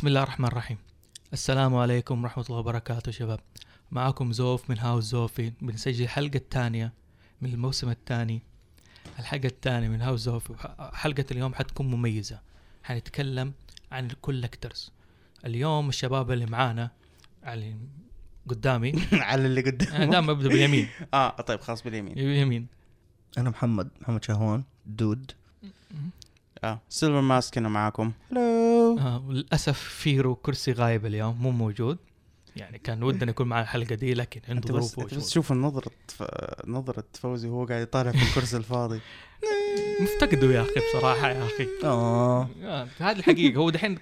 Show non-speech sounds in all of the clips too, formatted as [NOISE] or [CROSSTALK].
بسم الله الرحمن الرحيم السلام عليكم ورحمة الله وبركاته شباب معكم زوف من هاوس زوفي بنسجل الحلقة الثانية من الموسم الثاني الحلقة الثانية من هاوس زوفي حلقة اليوم حتكون مميزة حنتكلم عن الكولكترز اليوم الشباب اللي معانا اللي قدامي على اللي أنا قدام دائما ببدا باليمين آه طيب خلاص باليمين يمين أنا محمد محمد شهوان دود آه سيلفر ماسك هنا معاكم. Hello آه للاسف فيرو كرسي غايب اليوم مو موجود. يعني كان ودنا يكون معنا الحلقة دي لكن عنده بس ظروف بس النظرة ف... نظرة فوزي وهو قاعد يطالع في الكرسي الفاضي. [LAUGHS] مفتقده يا أخي بصراحة يا أخي. آه. آه، هذه الحقيقة. هو دحين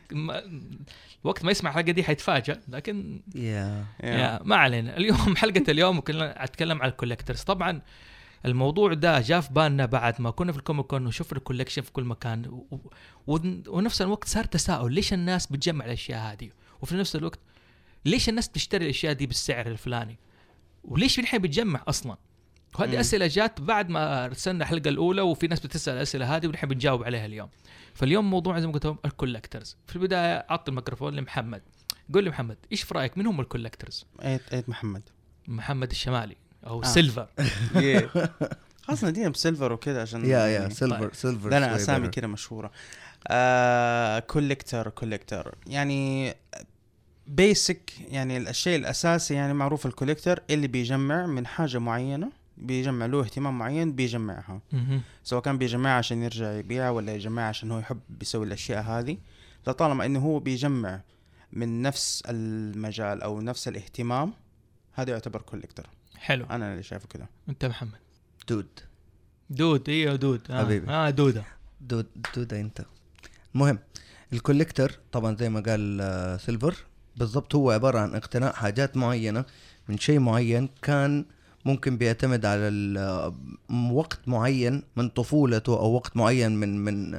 وقت ما يسمع الحلقة دي حيتفاجئ لكن يا يا ما علينا. اليوم [LAUGHS] حلقة اليوم كنا أتكلم عن ال collectors طبعا الموضوع ده جاء في بالنا بعد ما كنا في ال Comic Con وشفنا ال collection في كل مكان. و... و... ونفس الوقت صار تساؤل ليش الناس بتجمع الأشياء هذه؟ وفي نفس الوقت ليش الناس بتشتري الأشياء دي بالسعر الفلاني؟ وليش الحين بتجمع أصلا؟ وهذه مم. أسئلة جات بعد ما ارسلنا الحلقة الأولى وفي ناس بتسأل الاسئله هذه ونحن بنجاوب عليها اليوم. فاليوم موضوع زي ما قلت لكم ال collectors في البداية اعطي الميكروفون لمحمد. قول لي محمد إيش في رأيك؟ من هم ال collectors ايت ايت محمد. محمد الشمالي. أو آه. سيلفر [LAUGHS] خلاص نادينا بسيلفر وكذا عشان يا يا سيلفر سيلفر لنا شوي أسامي. كذا مشهورة. آه collector collector يعني basic يعني الشيء الأساسي يعني معروف ال collector اللي بيجمع من حاجة معينة بيجمع له اهتمام معين بيجمعها. سواء كان بيجمعها عشان يرجع يبيعها ولا يجمعها عشان هو يحب بيسوي الأشياء هذه. لطالما إنه هو بيجمع من نفس المجال أو نفس الاهتمام هذا يعتبر collector حلو. أنا اللي شايفه كده. أنت محمد. Dude. Dude. أيوه Dude؟ آه. حبيبي. آه دودة. Dude Dude أنت. المهم ال collector طبعا زي ما قال آه، سيلفر. بالضبط هو عبارة عن اقتناء حاجات معينة من شيء معين كان ممكن بيعتمد على آه، وقت معين من طفولته أو وقت معين من من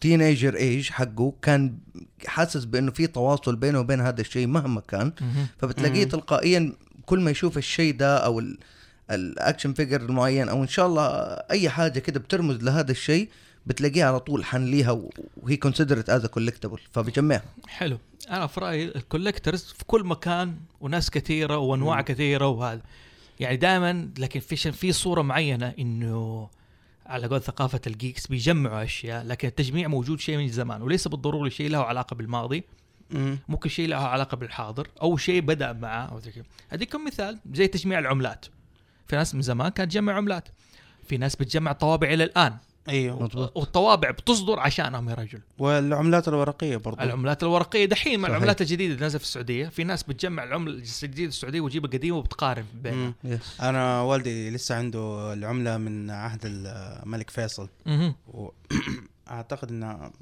تينيجر ايج حقه. كان حاسس بأنه في تواصل بينه وبين هذا الشيء مهما كان. فبتلاقيه. تلقائيا كل ما يشوف الشيء ده أو ال- الاكشن فيجر المعين أو إن شاء الله أي حاجة كده بترمز لهذا الشيء بتلاقيه على طول حن ليها وهي كونسيدرت از كولكتبل فبجمعها حلو أنا في رأيي الكولكترز في كل مكان وناس كثيرة وأنواع مم. كثيرة وهذا يعني دائما لكن في في صورة معينة إنه على قول ثقافة الجيكس بيجمعوا أشياء لكن التجميع موجود شيء من زمان وليس بالضروري شيء له علاقة بالماضي. ممكن شيء له علاقة بالحاضر أو شيء بدأ معه أو زي كذا. اديكم مثال؟ زي تجميع العملات. في ناس من زمان كانت تجمع عملات. في ناس بتجمع طوابع إلى الآن. أيوه. مظبوط والطوابع بتصدر عشانهم يا رجل. والعملات الورقية برضو. العملات الورقية. دحين مع صحيح. العملات الجديدة اللي نازله في السعودية في ناس بتجمع العملة الجديدة السعودية وتجيبها قديمة وبتقارن بينها. أنا والدي لسه عنده العملة من عهد الملك فيصل. مهم. واعتقد [CLEARS THROAT] إنها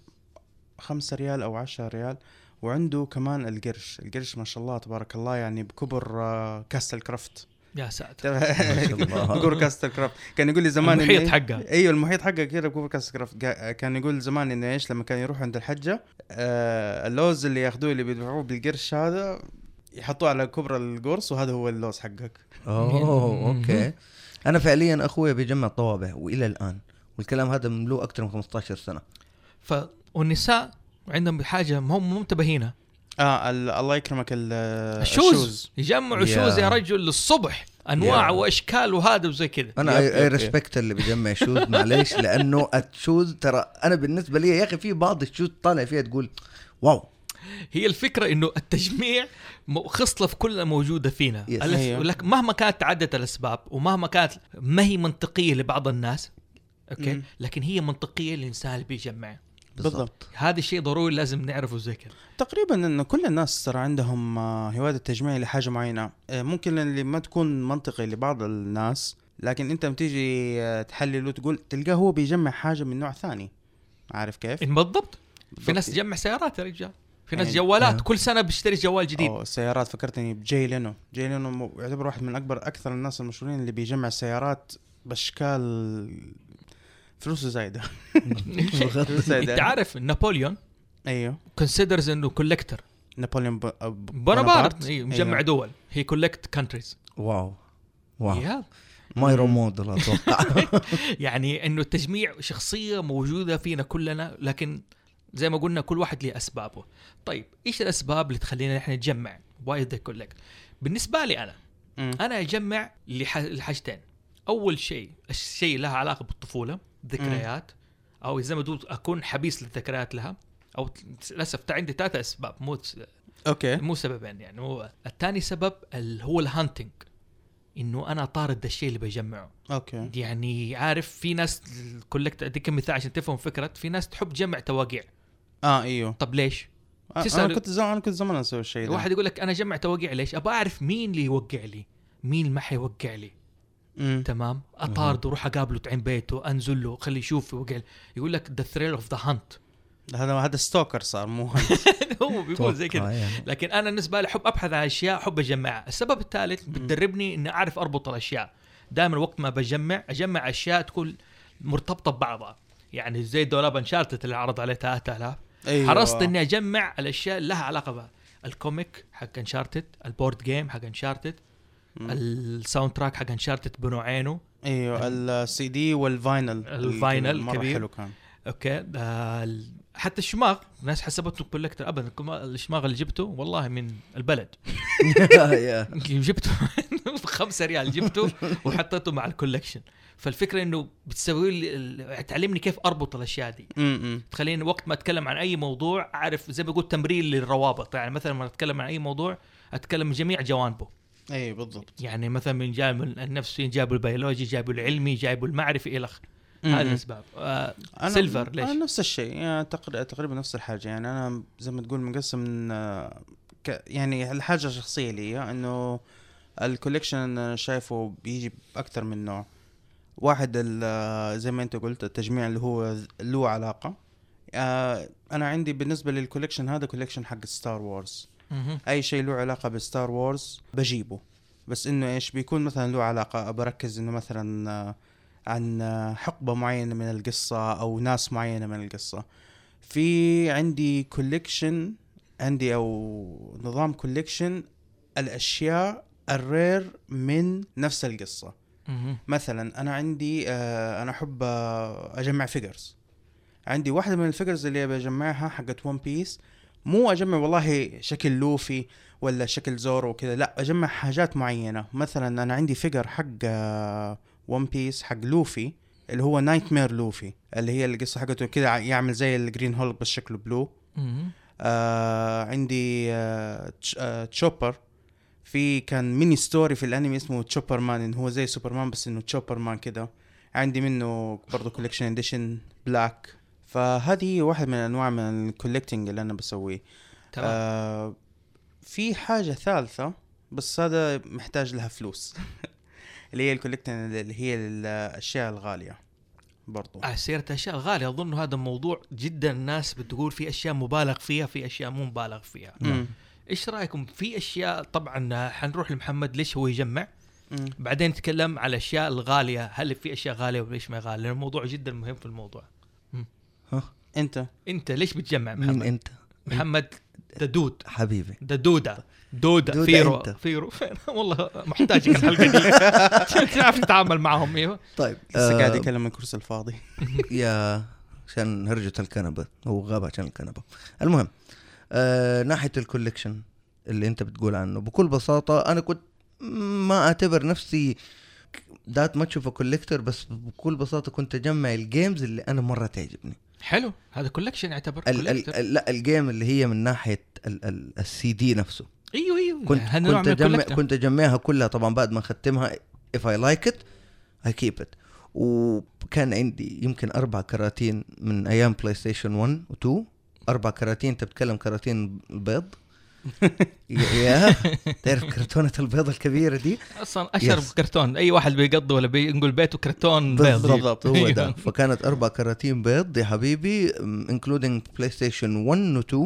خمسة ريال أو عشرة ريال. وعنده كمان القرش. القرش ما شاء الله تبارك الله يعني بكبر آه، كاستل كرافت يا ساتر. ما شاء الله. [LAUGHS] بكبر كاستل كرافت كان يقول لي زمان المحيط إيه- حقها أيوه المحيط حقه كده بكبر كاستل كرافت كان يقول زمان إنه إيش لما كان يروح عند الحجة آه اللوز اللي ياخذوه اللي بيدفعوه بالقرش هذا يحطوه على كبر القرص وهذا هو اللوز حقك. أوه. okay. أنا فعليا أخوي بيجمع طوابع وإلى الآن. والكلام هذا مملوء أكثر من 15 سنة. ف والنساء عندهم حاجة هم منتبهينها آه ال- الله يكرمك ال- الشوز يجمعوا يا. shoes يا رجل للصبح أنواع يا. وأشكال وهذا وزي كذا أنا I respect اللي بيجمع shoes [LAUGHS] معليش لأنه ال shoes ترى أنا بالنسبة لي يا أخي في بعض ال shoes طالع فيها تقول wow هي الفكرة إنه التجميع خصلة في كلنا موجودة فينا Yes. أيوه. لك مهما كانت تعدت الأسباب ومهما كانت ما هي منطقية لبعض الناس okay مم. لكن هي منطقية للإنسان اللي بيجمع بالضبط. هذا الشيء ضروري لازم نعرفه زي كذا تقريبا انه كل الناس ترى عندهم آه، هواية التجميع لحاجة معينة. آه، ممكن اللي ما تكون منطقي لبعض الناس لكن أنت بتيجي آه، تحلل وتقول تلقاه هو بيجمع حاجة من نوع ثاني. عارف كيف؟ بالضبط. في ناس. تجمع سيارات يا رجال. في ناس يعني- جوالات. آه. كل سنة بيشتري جوال جديد. أو السيارات فكرتني بجاي لينو. جاي لينو يعتبر واحد من أكبر أكثر الناس المشهورين اللي بيجمع سيارات بأشكال فلوسه [LAUGHS] زايدة. انت عارف نابليون؟ أيوه. كونسيدرز إنه كولكتر نابليون ب... بونابرت إيه، مجمع أيوه. دول. هي كولكت كونتريز واو. واو. يا my role model أتوقع. [LAUGHS] يعني إنه التجميع شخصية موجودة فينا كلنا لكن زي ما قلنا كل واحد له أسبابه. طيب إيش الأسباب اللي تخلينا إحنا نجمع why the collect بالنسبة لي أنا. أنا أجمع لح- لحاجتين. أول شيء الشيء لها علاقة بالطفولة. ذكريات أو زي ما تقول أكون حبيس للذكريات لها أو للأسف عندي ثلاثة أسباب مو okay. مو سببين يعني هو الثاني سبب ال- هو ال hunting إنه أنا طارد الشيء اللي بجمعه. okay. يعني عارف في ناس collect اديك مثال عشان تفهم فكرة في ناس تحب تجمع تواقيع. آه إيوه. طب ليش؟ آه، تسأل- أنا كنت زمان أنا كنت زمان أسوي الشيء ده. واحد يقول لك أنا جمع تواقيع ليش؟ أبغى أعرف مين اللي يوقع لي مين ما حيوقع لي. مم. تمام اطارده أروح أقابله عند بيته أنزل له خليه يشوف يوقع لي. يقول لك the thrill of the hunt هذا هذا stalker صار مو. [LAUGHS] هو بيقول زي كذا يعني. لكن أنا بالنسبة لي احب أبحث عن أشياء احب اجمعها السبب الثالث بتدربني إني أعرف أربط الأشياء دائما وقت ما بجمع أجمع أشياء تكون مرتبطة ببعضها يعني زي دولاب Uncharted اللي عرض عليه 3000 أيوه حرصت إني أجمع الأشياء اللي لها علاقة بها ال comic حق Uncharted ال board game حق Uncharted مم. ال soundtrack حق Uncharted بنوعينه إيوه ال CD وال vinyl ال vinyl مره كبير. حلو كان. okay. آه حتى الشماغ الناس حسبته collector ابدا. الشماغ اللي جبته؟ والله من البلد. [LAUGHS] [LAUGHS] جبته [LAUGHS] بخمسة ريال جبته وحطيته مع ال collection فالفكرة إنه بتسوي لي ال- تعلمني كيف أربط الأشياء دي. تخليني وقت ما أتكلم عن أي موضوع أعرف زي ما بقول تمرين للروابط. يعني مثلا لما أتكلم عن أي موضوع أتكلم من جميع جوانبه. اي بالضبط. يعني مثلا من جانب النفسي جانبه البيولوجي جانبه العلمي جانبه المعرفي الخ هذه مم. الأسباب. آه أنا سيلفر ليش؟ أنا نفس الشيء. يعني تقر- تقريبا نفس الحاجة. يعني أنا زي ما تقول مقسم من آه، ك يعني الحاجة الشخصية لي إنه ال collection أنا شايفه بيجي بأكثر من نوع. واحد ال- زي ما أنت قلت التجميع اللي هو له علاقة. آه، أنا عندي بالنسبة لل collection هذا collection حق Star Wars. أي شيء له علاقة ب Star Wars بجيبه. بس إنه إيش بيكون مثلا له علاقة بركز إنه مثلا آه، عن آه، حقبة معينة من القصة أو ناس معينة من القصة. في عندي collection عندي أو نظام collection الأشياء ال rare من نفس القصة. مثلا أنا عندي آه أنا أحب أجمع figures عندي واحدة من ال figures اللي بجمعها حقت One Piece مو أجمع والله شكل Luffy ولا شكل Zoro وكذا لا أجمع حاجات معينة. مثلا أنا عندي figure حق One Piece حق Luffy اللي هو Nightmare Luffy اللي هي القصة حقته كذا يعمل زي ال Green Hulk بس شكله blue. آه عندي آه تش- آه Chopper في كان mini story في الأنمي اسمه Chopper Man انه هو زي سوبرمان بس إنه Chopper Man كده عندي منه برضه collection edition black فهذه واحد من انواع من ال collecting اللي أنا بسويه. تمام. آه في حاجة ثالثة بس هذا محتاج لها فلوس. [LAUGHS] اللي هي الكوليكتنج اللي هي الأشياء الغالية برضو. آه سيرة اشياء غالية أظن هذا موضوع جدا الناس بتقول في أشياء مبالغ فيها في أشياء مو مبالغ فيها. مم. إيش رأيكم؟ في أشياء طبعا حنروح لمحمد ليش هو يجمع؟ مم. بعدين نتكلم على الأشياء الغالية. هل في أشياء غالية وليش ما غالية؟ لأن الموضوع جدا مهم في الموضوع. انت. انت ليش بتجمع مين محمد؟ انت؟ محمد ددود. حبيبي. ددودة. دودة. دودة فيرو. أنت. فيرو. [LAUGHS] والله محتاجك الحلقة دي. [LAUGHS] تعرف تتعامل معهم إيوه. طيب لسه قاعد آه، يكلم من الكرسي الفاضي. [LAUGHS] يا عشان هرجة الكنبة. هو غاب عشان الكنبة. المهم آه ناحية الكوليكشن اللي انت بتقول عنه بكل بساطة أنا كنت ما أعتبر نفسي ذات ماتش اوف كوليكتور بس بكل بساطة كنت أجمع الجيمز اللي أنا مرة تعجبني. حلو. هذا collection يعتبر ال ال collector. ال لا ال game اللي هي من ناحية ال ال السي دي نفسه. أيوه أيوه. كنت نوع كنت اجمع. كنت أجمعها كلها طبعا بعد ما أختمها. If I like it I keep it. وكان عندي يمكن أربع كراتين من أيام بلاي ستيشن 1 و2 أربع كراتين أنت بتتكلم كراتين البيض يا [LAUGHS] تعرف كرتونة البيض الكبيرة دي؟ أصلا أشهر Yes. كرتون. أي واحد بيقضي ولا بينقل بيته كرتون بيض. بالضبط هو أيوة. ده. فكانت أربع كراتين بيض يا حبيبي including بلاي ستيشن 1 و2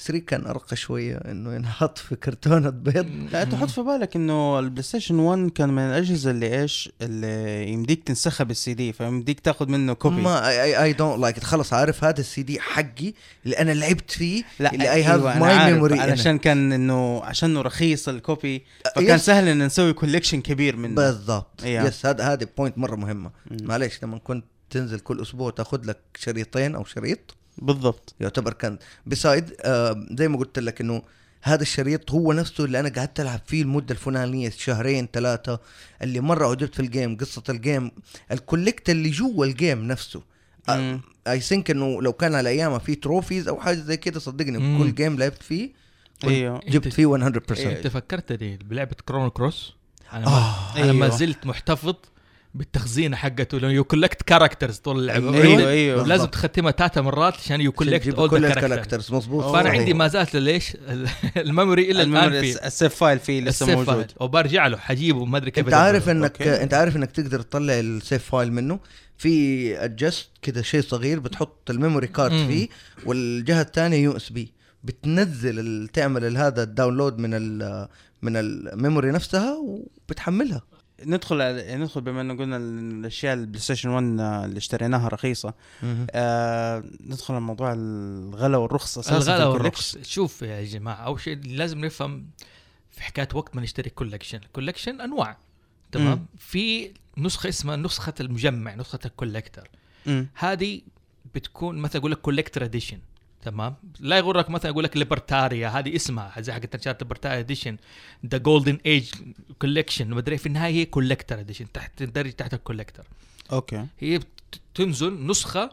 3 كان أرقى شوية إنه ينحط في كرتونة بيض. لا أنت حط في بالك إنه البلاي ستيشن 1 كان من الأجهزة اللي إيش اللي يمديك تنسخها بالسي دي فيمديك تاخذ منه copy ما I I don't like خلص عارف هذا السي دي حقي اللي أنا لعبت فيه لا اللي I have أيوة، my memory علشان كان إنه عشانه رخيص ال copy فكان yes. سهل ان نسوي collection كبير منه. بالضبط. إيه. yes هذا هذه point مرة مهمة. معليش لما كنت تنزل كل أسبوع تاخذ لك شريطين أو شريط بالضبط يعتبر كان beside آه زي ما قلت لك إنه هذا الشريط هو نفسه اللي أنا قعدت ألعب فيه المدة الفلانية شهرين ثلاثة اللي مرة عجبت في الجيم قصة الجيم الكوليكت اللي جوا الجيم نفسه. I think إنه لو كان على ايامها في trophies أو حاجة زي كده صدقني مم. كل game لعبت فيه إيوه جبت فيه 100% إنت فكرتني بلعبة كرونو كروس أنا آه، ما أنا ما أيوه. زلت محتفظ بالتخزينه حقته لأنه you collect characters طول اللعبه أيوه أيوه لازم تختمها ثلاث مرات عشان you collect all كل characters ال characters مظبوط. فأنا صحيح. عندي ما زالت ليش؟ [LAUGHS] ال memory إلى الآن ال save file فيه لسه موجود. فايل. وبرجع له حجيبه ما أدري كيف أنت عارف. إنك okay. أنت عارف إنك تقدر تطلع ال save file منه. في just كذا شيء صغير بتحط ال memory card. فيه والجهة الثانية USB بتنزل تعمل هذا ال download من ال من ال memory نفسها وبتحملها. ندخل ندخل بما إنه قلنا الأشياء البلاي ستيشن 1 اللي اشتريناها رخيصة. آه ندخل على موضوع الغلا والرخص أساسا الغلا. والرخص. شوف يا جماعة أول شيء لازم نفهم في حكاية وقت ما نشتري collection ال collection أنواع تمام؟ مم. في نسخة اسمها نسخة المجمع نسخة ال collector. هذه بتكون مثلا يقول لك collector edition تمام لا يغرك مثلا يقول لك ليبرتاريا هذه اسمها زي حقت انشات ليبرتاريا edition the golden age collection مدري في النهاية هي collector edition تحت تندرج تحت ال collector okay هي تنزل نسخة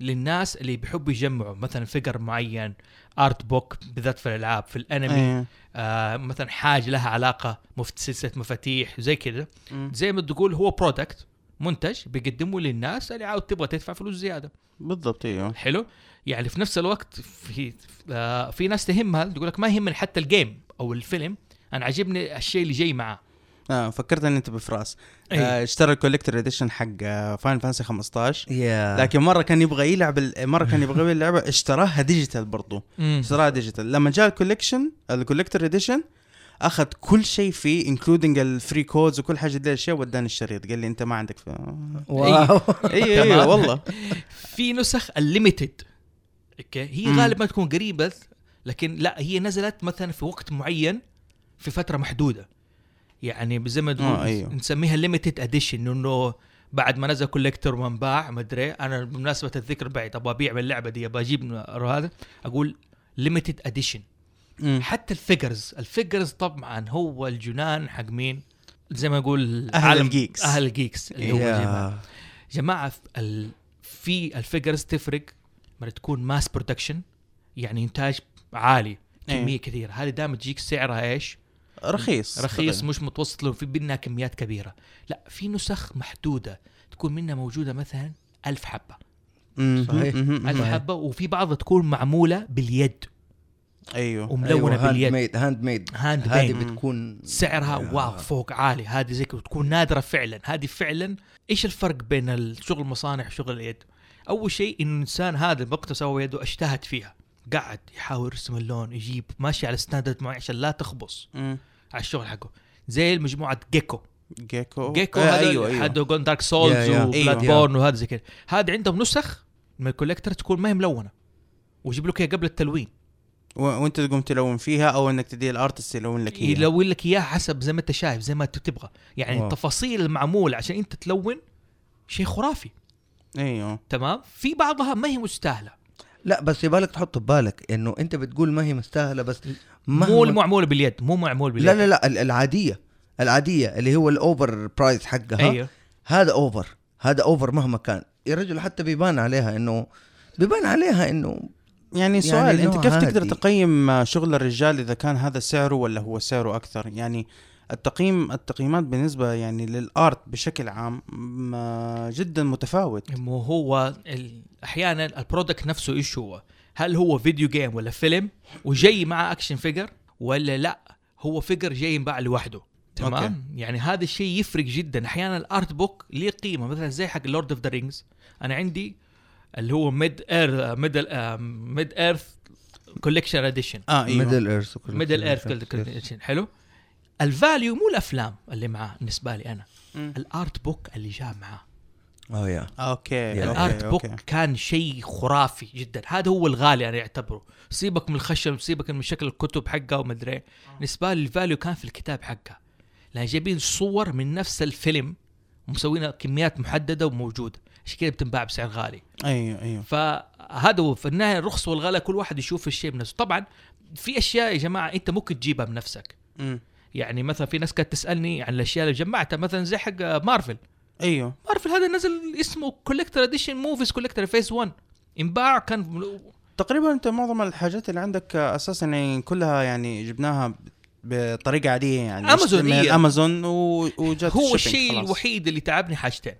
للناس اللي بيحبوا يجمعوا مثلا figure معين art book بالذات في الألعاب في الأنمي إيه. آه مثلا حاجة لها علاقة سلسلة مفاتيح زي كذا. زي ما تقول هو product منتج بيقدمه للناس اللي عاود تبغى تدفع فلوس زيادة. بالضبط أيوه حلو؟ يعني في نفس الوقت في آه في ناس تهمها تقول لك ما يهمني حتى ال game أو الفيلم أنا عاجبني الشيء اللي جاي معاه. آه فكرت ان أنت بفراس. إيه. آه اشترى ال collector edition حق Final Fantasy 15 يا لكن مرة كان يبغى يلعب ال- مرة كان يبغى يلعب اللعبه اشتراها digital برضو. اشتراها digital لما جاء ال collection ال collector edition أخذ كل شيء فيه including ال free codes وكل حاجة دي الأشياء وداني الشريط. قال لي أنت ما عندك في wow. أيوه تمام. أيوه والله. [LAUGHS] في نسخ ال limited okay؟ هي. غالبا تكون قريبة لكن لا هي نزلت مثلا في وقت معين في فترة محدودة. يعني زي ما تقول أيوه. نسميها limited edition إنه بعد ما نزل collector وانباع ما أدري. أنا بمناسبة الذكر بعد أبغى أبيع من اللعبه دي أبغى أجيب هذا. أقول limited edition مم. حتى ال figures ال figures طبعا هو الجنان حق مين زي ما أهل عالم- ال geeks. أهل ال geeks اللي هو جماعة في ال... في ال figures تفرق لما تكون mass production يعني إنتاج عالي إيه. كمية كثيرة هذه دائما تجيك سعرها إيش؟ رخيص رخيص تقريباً. مش متوسط لو في منها كميات كبيرة لا في نسخ محدودة تكون منها موجودة مثلا ألف حبة. صحيح. ألف. حبة وفي بعضها تكون معمولة باليد أيوه. وملونه hand باليد made handmade hand هذه بتكون سعرها. wow فوق عالي هذه زي كذا تكون نادرة فعلا. هذه فعلا إيش الفرق بين الشغل المصانع وشغل اليد؟ أول شيء انه الإنسان هذا الوقت سوى يده اجتهد فيها. قعد يحاول يرسم اللون يجيب ماشي على standard معين عشان لا تخبص. على الشغل حقه. زي المجموعه جيكو جيكو جيكو آه، هذا أيوه أيوه. حد Dark Souls. و Blood. borne وهذا زي كذا. هذه عندهم نسخ من ال collector تكون ما هي ملونة. ويجيب لك إياها قبل التلوين. وانت تقوم تلون فيها أو إنك تدي ال artist يلون لك إياها. يلون لك إياها حسب زي ما أنت شايف زي ما أنت تبغى. يعني wow. التفاصيل المعمولة عشان أنت تلون شيء خرافي. أيوه. تمام؟ في بعضها ما هي مستاهلة. لا بس يبالك تحط ببالك إنه أنت بتقول ما هي مستاهلة بس مو المعموله باليد مو معمول باليد. لا لا لا ال- العادية. العادية اللي هو ال overprice حقها أيوه. هذا over. هذا over مهما كان. يا رجل حتى بيبان عليها إنه بيبان عليها إنه يعني سؤال أنت كيف تقدر عادي. تقيم شغل الرجال إذا كان هذا سعره ولا هو سعره أكثر يعني التقييم التقييمات بالنسبة يعني لل art بشكل عام ما جدا متفاوت مو هو ال- أحيانا ال product نفسه إيش هو؟ هل هو video game ولا فيلم وجاي مع action figure ولا لا هو figure جاي ينباع لوحده تمام. okay. يعني هذا الشيء يفرق جدا أحيانا ال art book ليه قيمة مثلا زي حق Lord of the Rings أنا عندي اللي هو Mid Ear Middle Mid Earth collection edition آه إيوه. Middle Earth Middle Earth collection حلو. ال value مو الأفلام اللي معاه بالنسبة لي أنا. ال art book اللي جاء معاه. آه yeah. okay ال art book. كان شيء خرافي جدا. هذا هو الغالي أنا أعتبره. سيبك من الخشب سيبك من شكل الكتب حقها ومدري بالنسبة لي ال value كان في الكتاب حقها لأن جايبين صور من نفس الفيلم ومسوينها كميات محددة وموجودة. عشان كذا بتنباع بسعر غالي أيوه أيوه هذا هو في النهاية الرخص والغلاء كل واحد يشوف الشيء بنفسه طبعا في أشياء يا جماعة أنت ممكن تجيبها بنفسك مم. يعني مثلا في ناس كانت تسألني عن الأشياء اللي جمعتها مثلا زي حق مارفل أيوه مارفل هذا نزل اسمه collector edition movies collector phase 1 انباع كان تقريبا أنت معظم الحاجات اللي عندك أساسا يعني كلها يعني جبناها بطريقة عادية يعني أمازون من هي. امازون. وجات هو الشيء. الوحيد اللي تعبني حاجتين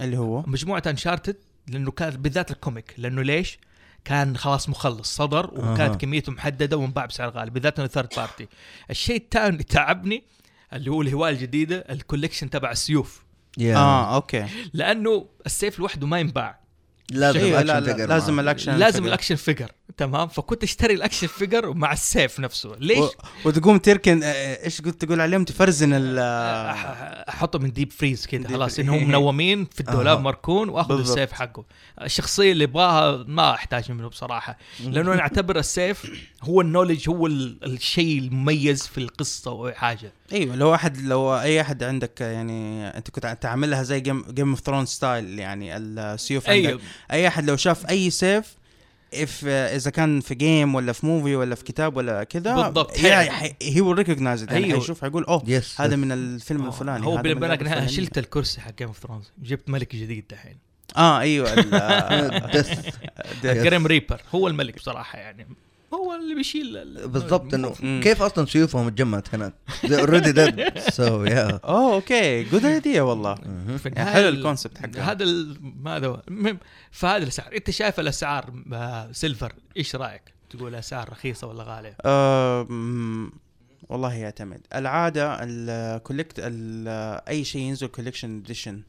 اللي هو؟ مجموعة Uncharted لأنه كان بالذات ال comic لأنه ليش؟ كان خلاص مخلص صدر وكانت أها. كميته محددة وانباع بسعر غالي بالذات إنه third party الشيء الثاني اللي [LAUGHS] تعبني اللي هو الهواية الجديدة ال collection تبع السيوف. yeah آه okay. لأنه السيف لوحده ما ينباع. لازم أكشن لا لا لازم. الاكشن لازم figure. الاكشن فيجر تمام فكنت اشتري ال action figure مع السيف نفسه ليش؟ و... وتقوم تركن آه، إيش قلت تقول عليهم تفرزن ال آه، احطه من deep freeze كده deep خلاص. إنهم [LAUGHS] منومين في الدولاب أها. مركون وآخذ بالضبط. السيف حقه الشخصية اللي ابغاها ما أحتاج منه بصراحة لأنه أنا أعتبر السيف هو ال knowledge هو ال- الشيء المميز في القصة أو أي حاجة أيوه لو احد لو أي احد عندك يعني أنت كنت تعملها زي Game Game of Throne style يعني السيوف عندك أيوه. أي احد لو شاف أي سيف if إذا كان في game ولا في movie ولا في كتاب ولا كذا بالضبط. he will recognize يعني أيوه. حيشوف حيقول أوه yes هذا من الفيلم الفلاني هو أنا الفلانية. شلت الكرسي حق Game of Thrones جبت ملك جديد دحين. آه أيوه Death Grim Reaper هو الملك بصراحة يعني. هو اللي بيشيل ال- بالضبط إنه. كيف أصلا سيوفهم اتجمعت هناك؟ already dead so yeah أوه okay. good idea والله. يعني حلو ال- ال concept حقه. هذا هذا هو. المهم فهذا الأسعار. أنت شايف الأسعار آه، Silver إيش رأيك؟ تقول أسعار رخيصة ولا غالية؟ آه، والله يعتمد. العادة ال collect أي شيء ينزل collection edition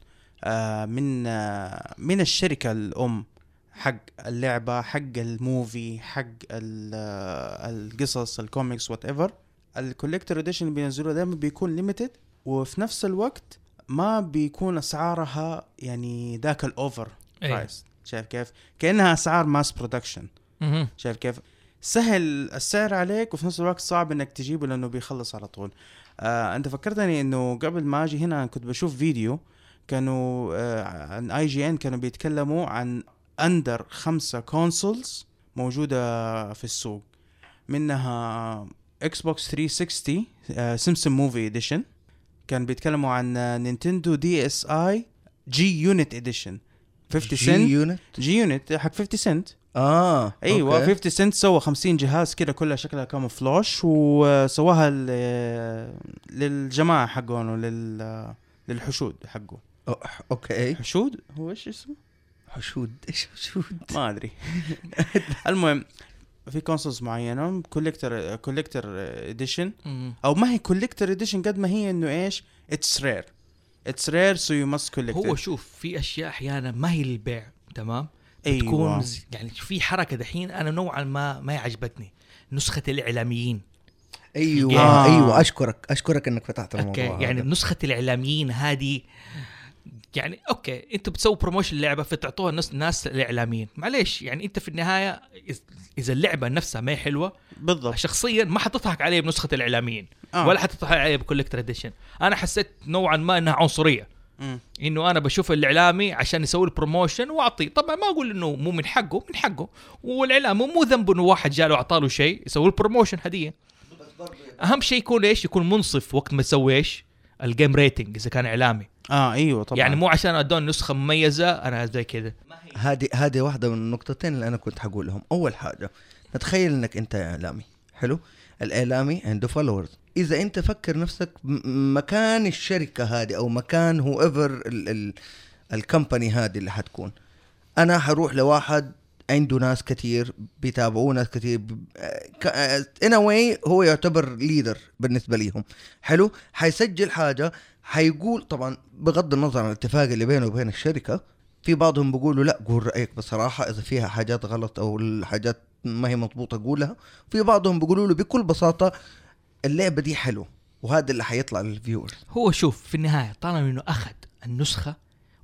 من آه، من الشركة الأم. حق اللعبة حق ال movie حق ال- القصص ال comics whatever ال collector edition اللي بينزلوه دائما بيكون limited وفي نفس الوقت ما بيكون أسعارها يعني ذاك ال over. price شايف كيف؟ كأنها أسعار mass production. شايف كيف؟ سهل السعر عليك وفي نفس الوقت صعب إنك تجيبه لأنه بيخلص على طول. آه أنت فكرتني إنه قبل ما أجي هنا كنت بشوف فيديو كانوا آه عن اي جي ان كانوا بيتكلموا عن اندر خمسة كونسولز موجودة في السوق. منها إكس بوكس 360 آه سيمسون موفي اديشن كان بيتكلموا عن نينتندو دي اس اي جي يونت اديشن 50 جي سنت يونت جي يونت حق 50 سنت آه أيوه أوكي. 50 سنت سوى 50 جهاز كده كلها شكلها كاموفلاش وسواها للجماعة حقونه لل للحشود حقه. okay. حشود؟ هو إيش اسمه؟ حشود. [LAUGHS] إيش حشود؟ ما أدري. [LAUGHS] المهم في consoles معينة collector collector edition. أو ما هي collector edition قد ما هي إنه إيش؟ it's rare it's rare so you must collect هو شوف في أشياء أحيانا ما هي للبيع تمام؟ أيوه. تكون يعني في حركة دحين أنا نوعا ما ما عجبتني نسخة الإعلاميين. أيوه آه. أيوه أشكرك أشكرك إنك فتحت okay الموضوع. يعني هذا. نسخة الإعلاميين هذه يعني okay أنتوا بتسووا promotion لعبه فتعطوها الناس ناس الإعلاميين. معليش يعني أنت في النهاية إذا اللعبة نفسها ما هي حلوة بالضبط. شخصيا ما حتضحك علي بنسخة الإعلاميين. آه. ولا حتضحك علي ب collector edition أنا حسيت نوعا ما إنها عنصرية. إنه أنا بشوف الإعلامي عشان يسوي ال promotion وأعطيه. طبعا ما أقول إنه مو من حقه من حقه. والاعلامي مو ذنبه إنه واحد جاله اعطاه له شيء يسوي ال promotion هدية. أهم شيء يكون إيش؟ يكون منصف وقت ما تسوي إيش؟ ال game rating إذا كان إعلامي. آه أيوه طبعا. يعني مو عشان أدون نسخة مميزة أنا زي كذا. هذه هذه واحدة من النقطتين اللي أنا كنت حقولهم أول حاجة نتخيل إنك أنت اعلامي حلو؟ الاعلامي عنده followers إذا أنت فكر نفسك مكان الشركة هذه أو مكان whoever ال company هذه اللي حتكون. أنا حروح لواحد عنده ناس كثير بيتابعوه ناس كثير in a way هو يعتبر leader بالنسبة ليهم. حلو؟ حيسجل حاجة حيقول طبعا بغض النظر عن الاتفاق اللي بينه وبين الشركة في بعضهم بيقولوا لا قول رأيك بصراحة إذا فيها حاجات غلط أو الحاجات ما هي مضبوطة قولها. في بعضهم بيقولوا له بكل بساطة اللعبة دي حلوة وهذا اللي حيطلع لل viewers هو شوف في النهاية طالما إنه أخذ النسخة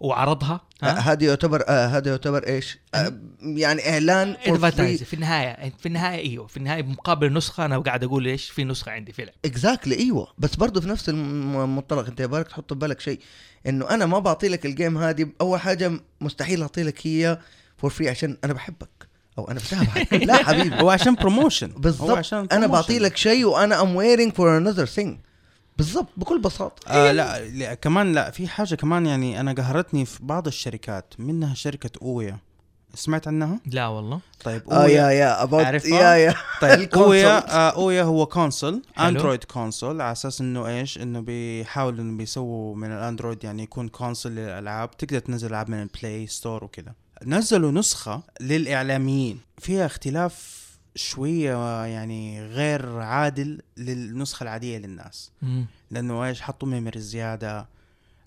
وعرضها آه هذا يعتبر آه هذا يعتبر إيش؟ آه يعني إعلان. advertise في النهاية في النهاية إيوه في النهاية مقابل النسخه أنا قاعد أقول إيش؟ في نسخة عندي في لعبه exactly إيوه. بس برضه في نفس الم- المنطلق أنت يبغالك تحط في بالك شيء إنه أنا ما بعطي لك ال game هذه أول حاجة مستحيل أعطي لك هي for free عشان أنا بحبك أو أنا بتابعك [LAUGHS] لا حبيبي. هو عشان promotion هو بالضبط. أنا promotion. بعطي لك شيء وأنا I'm waiting for another thing بالضبط بكل بساطة آه لا, لا كمان لا في حاجة كمان يعني أنا قهرتني في بعض الشركات منها شركة أويا سمعت عنها؟ لا والله طيب آه yeah yeah about عارفها؟ yeah yeah طيب. [LAUGHS] أويا آه أويا هو console. اندرويد console على أساس إنه إيش إنه بيحاولوا إنه بيسووا من الأندرويد يعني يكون console للألعاب تقدر تنزل ألعاب من البلاي ستور وكذا نزلوا نسخة للإعلاميين فيها اختلاف شوية يعني غير عادل للنسخة العادية للناس. مم. لأنه إيش؟ حطوا memory زيادة.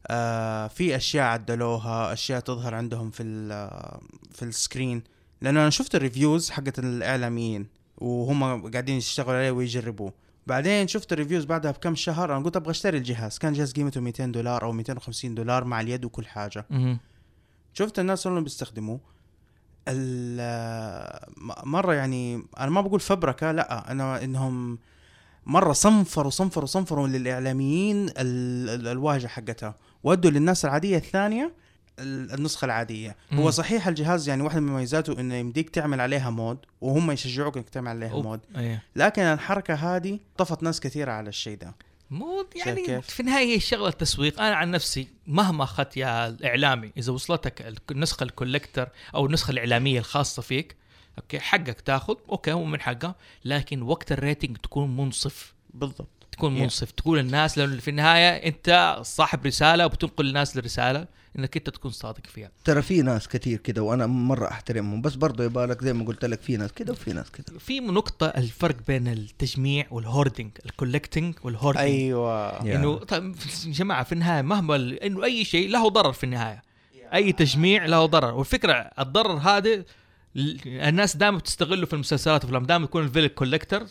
آه في أشياء عدلوها أشياء تظهر عندهم في ال- في ال screen. لأنه أنا شفت ال reviews حقت الإعلاميين وهم قاعدين يشتغلوا عليه ويجربوه. بعدين شفت ال reviews بعدها بكم شهر أنا قلت أبغى أشتري الجهاز. كان جهاز قيمته 200 دولار أو 250 دولار مع اليد وكل حاجة. مم. شفت الناس اللي بيستخدموه. مرة يعني أنا ما بقول فبركة لا أنا إنهم مرة صنفروا صنفروا صنفروا للإعلاميين ال- ال- الواجهة حقتها ودوا للناس العادية الثانية ال- النسخة العادية مم. هو صحيح الجهاز يعني واحدة من مميزاته إنه يمديك تعمل عليها mod وهم يشجعوك إنك تعمل عليها أوب. mod إيه لكن الحركة هذه طفت ناس كثيرة على الشيء ده مو يعني؟ في النهاية هي شغلة تسويق. أنا عن نفسي مهما أخذت يا الاعلامي إذا وصلتك النسخة ال collector أو النسخة الإعلامية الخاصة فيك okay حقك تاخذ okay هو من حقه لكن وقت ال rating تكون منصف. بالضبط. تكون Yeah. منصف تقول الناس لأنه في النهاية أنت صاحب رسالة وبتنقل الناس للرسالة إنك أنت تكون صادق فيها. ترى في ناس كتير كده وأنا مرة أحترمهم بس برضه يبالك زي ما قلت لك في ناس كده وفي ناس كده. في نقطة الفرق بين التجميع وال hoarding ال collecting وال hoarding أيوه. yeah. إنه طيب جماعة في النهاية مهما ال- إنه أي شيء له ضرر في النهاية. أي تجميع له ضرر. والفكرة الضرر هذا ال- الناس دائما بتستغله في المسلسلات والافلام دائما يكون ال villain collector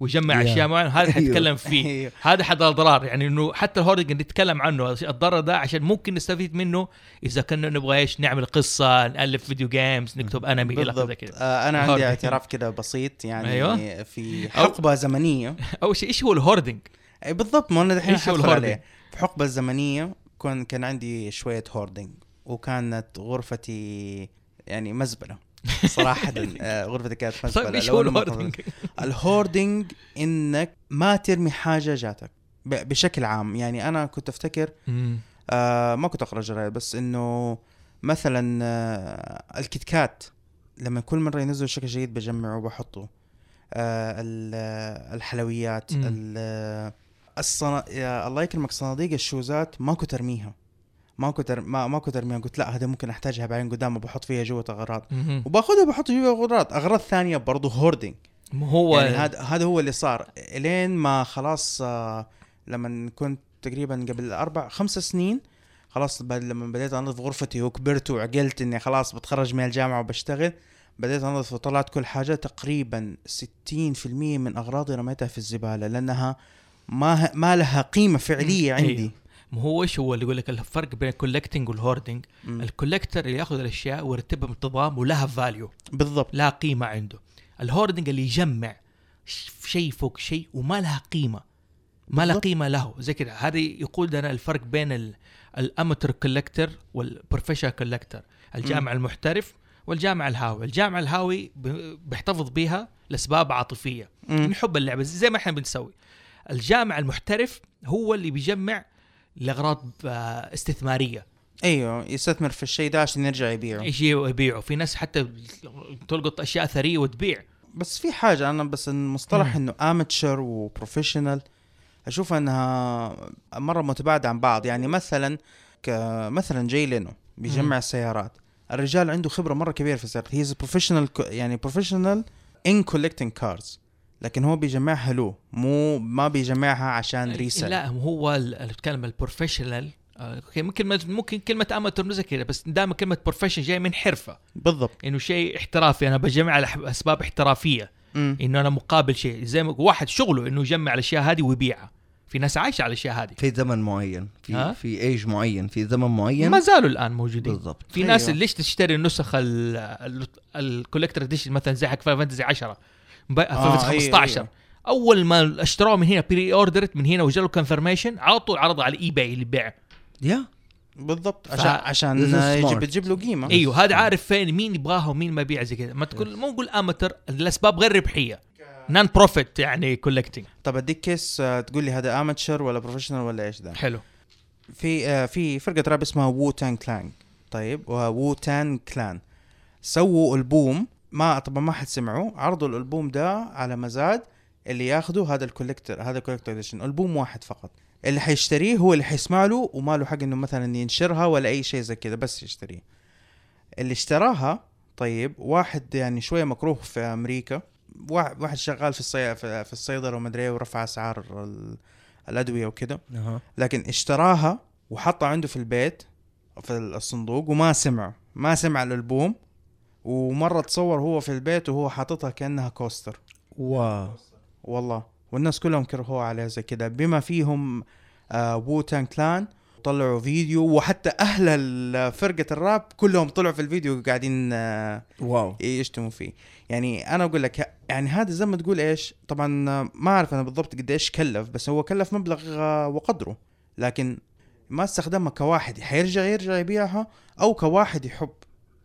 ويجمع Yeah. أشياء معينة هذا [LAUGHS] أيوه. حنتكلم فيه أيوه. هذا حد الاضرار يعني إنه حتى ال hoarding اللي نتكلم عنه الضرر ده عشان ممكن نستفيد منه إذا كنا نبغى إيش نعمل قصة نألف video games نكتب انمي إلى اخره كذا آه أنا عندي. اعتراف كده بسيط يعني أيوة. في حقبة زمنية [LAUGHS] أول شيء إيش هو ال hoarding؟ اي بالضبط ما أنا دحين إيش هو ال hoarding؟ في حقبة زمنية كان كان عندي شوية hoarding وكانت غرفتي يعني مزبلة [LAUGHS] صراحة آه، كانت مزبله طيب إيش هو ال hoarding؟ ال hoarding إنك ما ترمي حاجة جاتك بشكل عام يعني أنا كنت أفتكر. آه ما كنت أقرأ جرايد بس إنه مثلا آه الكيت كات لما كل مرة ينزلوا شكل جديد بجمعه وبحطه آه آه، الحلويات. ال- الصنا... الله يكرمك صناديق الشوزات ما كنت أرميها ما كنت. ما, ما كنت أرميها قلت لا هذا ممكن أحتاجها بعدين قدام بحط فيها جوة اغراض. وباخذها بحط جوا اغراض أغراض ثانية برضو هوردنج هو يعني هذا هذا هو اللي صار إلين ما خلاص آه لما كنت تقريبا قبل أربع خمس سنين خلاص لما بديت أنظف غرفتي وكبرت وعقلت إني خلاص بتخرج من الجامعة وبشتغل بديت أنظف وطلعت كل حاجة تقريبا 60% من أغراضي رميتها في الزبالة لأنها ما ما لها قيمة فعلية أيوه. عندي ما هو إيش هو اللي يقول لك الفرق بين ال collecting وال hoarding. ال collector اللي ياخذ الأشياء ويرتبها بانتظام ولها value بالضبط. لها قيمة عنده. ال hoarding اللي يجمع شيء فوق شيء وما لها قيمة ما لها. قيمة له. زي كذا هذه يقول لنا الفرق بين ال amateur collector وال professional collector الجامع المحترف والجامع الهاوي. الجامع الهاوي بيحتفظ بها لأسباب عاطفية. من حب اللعبة زي ما إحنا بنسوي. الجامع المحترف هو اللي بيجمع لأغراض آه، استثمارية. أيوه يستثمر في الشيء ده عشان يرجع يبيعه. يجي ويبيعه في ناس حتى تلقط أشياء أثرية وتبيع. بس في حاجة أنا بس المصطلح إنه amateur و professional أشوف أنها مرة متباعدة عن بعض. يعني مثلا مثلا جاي لينو بيجمع مم. السيارات. الرجال عنده خبرة مرة كبيرة في السيارات. هي professional يعني professional in collecting cars لكن هو بيجمعها له مو ما بيجمعها عشان resell لا هو بتكلم ال professional آه، okay ممكن ممكن كلمة amateur زي كذا بس دائما كلمة profession جاي من حرفة. بالضبط. إنه شيء احترافي أنا بجمع على أسباب احترافية. إنه أنا مقابل شيء. زي ما واحد شغله إنه يجمع الأشياء هذه ويبيعها. في ناس عايشة على الأشياء هذه. في زمن معين. في ها؟ في ايج معين. في زمن معين. ما زالوا الآن موجودين. بالضبط. في ناس أيوه. ليش تشتري النسخ ال collector edition مثلا زي حق فاينل فانتسي 10 فاينل آه، فانتسي أيوه، 15 أيوه. أول ما اشتروه من هنا pre-ordered من هنا وجاله confirmation على طول عرضوا على eBay اللي بيع yeah. بالضبط. ف- عشان عشان يجيب. تجيب له قيمة. أيوه هذا عارف فين مين يبغاها ومين ما يبيع زي كذا. ما تقول مو نقول amateur الأسباب غير ربحية. non-profit يعني collecting طب أديك case آه، تقول لي هذا amateur ولا professional ولا إيش ده حلو. في آه، في فرقة راب اسمها Wu-Tang Clan طيب Wu-Tang Clan سووا ألبوم ما طبعا ما حد سمعوا عرضوا الألبوم ده على مزاد اللي ياخذوا هذا ال collector هذا ال collector edition ألبوم واحد فقط. اللي حيشتريه هو اللي حيسمع له وما له حق إنه مثلا ينشرها ولا أي شيء زي كذا بس يشتريه. اللي اشتراها طيب واحد يعني شوية مكروه في أمريكا. واحد شغال في الصي... في الصيدلة ومدري إيه ورفع أسعار ال- الأدوية وكذا. لكن اشتراها وحطها عنده في البيت في الصندوق وما سمع ما سمع الألبوم. ومرة تصور هو في البيت وهو حاططها كأنها coaster. Wow. والله. والناس كلهم كرهوها عليها زي كذا بما فيهم آه Wu-Tang Clan طلعوا فيديو وحتى أهل فرقه الراب كلهم طلعوا في الفيديو قاعدين آه wow. يشتموا فيه. يعني أنا أقول لك يعني هذا زي ما تقول إيش طبعا آه، ما أعرف أنا بالضبط قد إيش كلف بس هو كلف مبلغ آه، وقدره. لكن ما استخدمها كواحد حيرجع يرجع يبيعها أو كواحد يحب.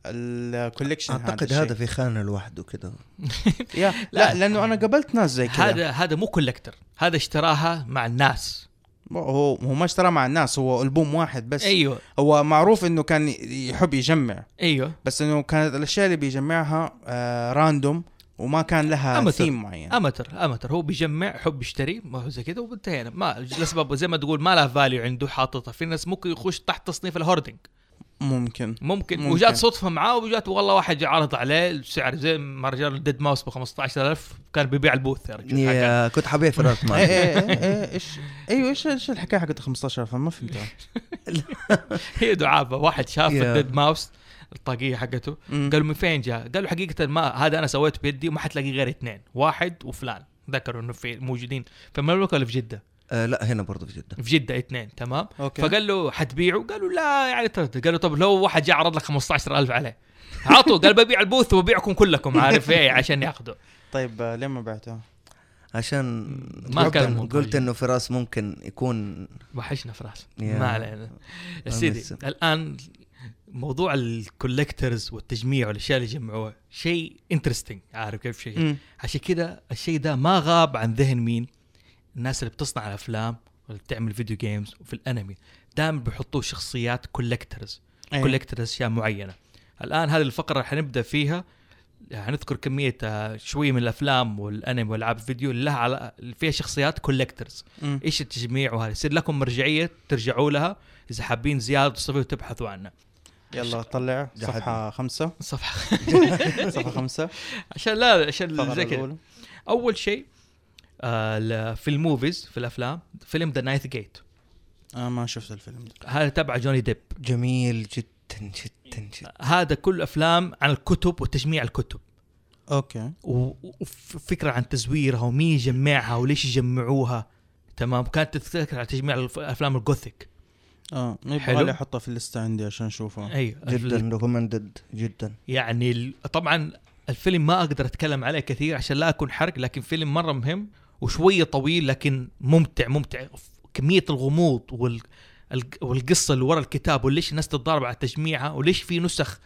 ال collection أعتقد هذا في خانة لوحده كده. [LAUGHS] يا لا. لأنه أنا قابلت ناس زي كذا. هذا هذا مو collector هذا اشتراها مع الناس. هو هو ما اشترى مع الناس هو ألبوم واحد بس. أيوه. هو معروف إنه كان يحب يجمع. أيوه. بس إنه كانت الأشياء اللي بيجمعها آه random وما كان لها. ثيم معين. امتر امتر هو بيجمع حب يشتري ما هو زي كذا وانتهينا ما الأسباب زي ما تقول ما لها فاليو عنده حاططها. في ناس ممكن يخش تحت تصنيف الهوردنج ممكن ممكن, ممكن. وجات صدفة معاه وجات والله واحد عرض عليه السعر زي ما رجال ديد ماوس ب 15000 كان بيبيع البوث يا رجل. يا كنت [LAUGHS] راس إيه مال إيه إيه إيه إيش إيوه إيش إيش الحكاية حقت 15000 ما فهمتها [LAUGHS] هي دعابه واحد شاف. الديد ماوس الطاقية حقته. قالوا من فين جاء؟ قالوا حقيقة ما هذا أنا سويته بيدي وما حتلاقي غير اثنين واحد وفلان ذكروا إنه في موجودين في المملكه ولا في جدة؟ آه لا هنا برضه في جدة في جدة اثنين تمام؟ أوكي فقال له حتبيعه؟ قالوا لا يعني ترد قالوا طب لو واحد جاء عرض لك 15000 عليه عطوا قال ببيع البوث وببيعكم كلكم عارف إيه عشان ياخذوا طيب آه، ليه ما بعتها؟ عشان ما قلت كان منتج. قلت إنه فراس ممكن يكون وحشنا فراس. ما علينا يا سيدي. الآن موضوع ال collectors والتجميع والأشياء اللي جمعوها شيء interesting عارف كيف شيء. عشان كذا الشيء ده ما غاب عن ذهن مين الناس اللي بتصنع الأفلام واللي بتعمل video games وفي الأنمي دائما بيحطوا شخصيات collectors أيه. collectors أشياء معينة. الآن هذه الفقرة اللي حنبدا فيها. حنذكر كمية آه، شوية من الأفلام والأنمي والعاب الفيديو اللي لها على فيها شخصيات collectors. إيش التجميع وهذا؟ يصير لكم مرجعية ترجعوا لها إذا حابين زيادة تصفيه وتبحثوا عنها. يلا طلع. صفحة خمسة. الصفحه [LAUGHS] صفحة خمسة. عشان لا عشان زي كذا. أول شيء في ال movies في الأفلام فيلم The Ninth Gate آه ما شفت الفيلم ده. هذا تبع جوني ديب. جميل جدا جدا جدا. هذا كل أفلام عن الكتب وتجميع الكتب. أوكي. وفكرة عن تزويرها ومين يجمعها وليش يجمعوها. تمام؟ كانت تذكر على تجميع الف- أفلام ال gothic. آه حلو. احطها في الليسته عندي عشان اشوفها أيوه جدا recommended جدا. يعني طبعا الفيلم ما أقدر أتكلم عليه كثير عشان لا أكون حرق لكن فيلم مرة مهم. وشوية طويل لكن ممتع ممتع. كمية الغموض وال الق- والقصة اللي ورا الكتاب وليش الناس تتضارب على تجميعها وليش في نسخ؟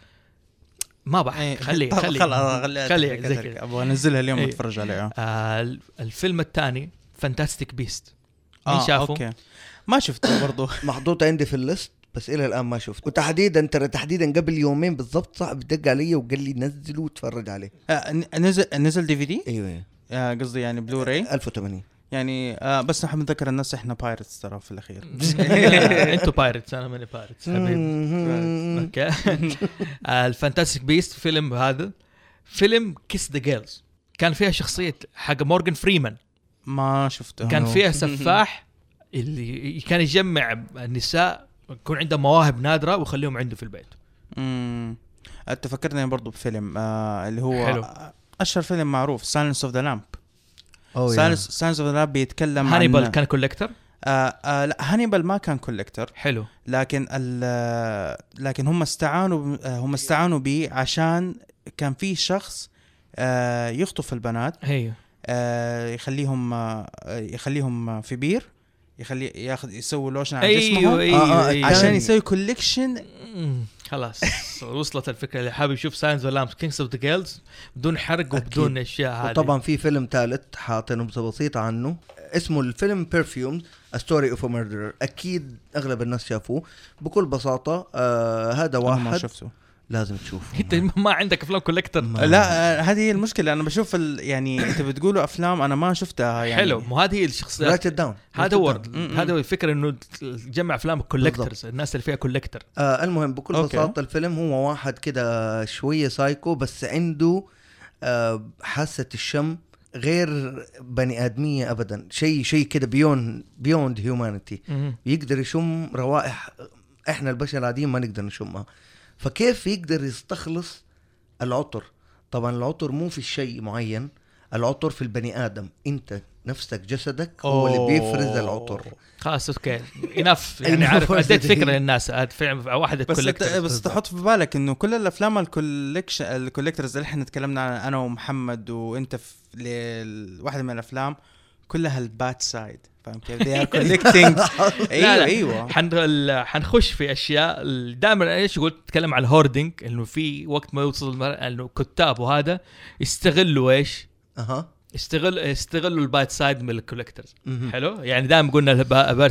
ما بحكي إيه. خلي خلي. خلاص خلي خلي زي. كذا. أبغى أنزلها اليوم إيه. اتفرج عليها. آه ال- الفيلم الثاني Fantastic Beasts مين آه شافه؟ أوكي. ما شفته برضو. [COUGHS] محطوطة عندي في ال list بس إلى الآن ما شفت وتحديدا ترى تحديدا قبل يومين بالضبط صاحبي دق علي وقال لي نزله واتفرج عليه. آه نزل نزل DVD؟ أيوه آه قصدي يعني بلوراي 1080 يعني آه بس نحن نذكر الناس إحنا pirates ترى في الأخير. [LAUGHS] أنتوا pirates أنا ماني pirates حبيبي. أوكي [LAUGHS] آه، ال Fantastic Beasts فيلم هذا فيلم Kiss the Girls كان فيها شخصية حق مورجان فريمان. ما شفته. كان. فيها سفاح اللي كان يجمع النساء يكون عندهم مواهب نادرة ويخليهم عنده في البيت. امم أنت فكرتني برضو بفيلم آه اللي هو حلو. أشهر فيلم معروف Silence of the Lambs. Silence Silence of the Lambs بيتكلم هانيبال عن كان collector آه آه لا هانيبال ما كان collector حلو لكن ال لكن هم استعانوا آه، هم استعانوا به عشان كان في شخص آه يخطف البنات هي آه يخليهم آه يخليهم في بير يخلي ياخذ يسوي لوشن على أيوه جسمه أيوه, آه، آه، أيوة. عشان تاني. يسوي collection خلاص وصلت الفكرة اللي حابب يشوف Silence of the Lambs و Kiss the Girls بدون حرق وبدون أشياء هذه. وطبعا في فيلم ثالث حاطين نبذه بسيطه عنه. اسمه الفيلم Perfume Story of Murder أكيد أغلب الناس شافوه. بكل بساطة آه هذا أنا ما واحد شفته. لازم تشوفه. انت ما عندك أفلام collector ما- لا هذه هي المشكلة. أنا بشوف ال... يعني [COUGHS] أنت بتقولوا أفلام أنا ما شفتها يعني. حلو. مو هذه هي الشخصيات write down هذا هو. هذا هو الفكرة إنه تجمع أفلام collectors الناس اللي فيها collector آه المهم بكل أوكي. بساطة الفيلم هو واحد كده شوية سايكو بس عنده آه حاسة الشم غير بني آدمية ابدا. شيء شيء كده beyond beyond humanity يقدر يشم روائح إحنا البشر العاديين ما نقدر نشمها. فكيف يقدر يستخلص العطر؟ طبعا العطر مو في شيء معين العطر في البني آدم. أنت نفسك جسدك هو اللي بيفرز العطر. خلاص أوكي. Enough [LAUGHS] يعني enough. عارف أديت. فكرة للناس. فعلا واحد بس بس تحط في بالك إنه كل الأفلام ال collection ال collectors اللي إحنا تكلمنا عنها أنا ومحمد وأنت في واحدة من الأفلام كلها ال bad side فاهم كيف؟ they are [LAUGHS] collecting أيوه لا. أيوه حن... ال- حنخش في أشياء دائما إيش قلت تتكلم عن ال hoarding إنه في وقت ما يوصل المر... إنه كتاب وهذا يستغلوا إيش؟ أها يستغل يستغلوا ال bad side من ال collectors. حلو يعني دائما قلنا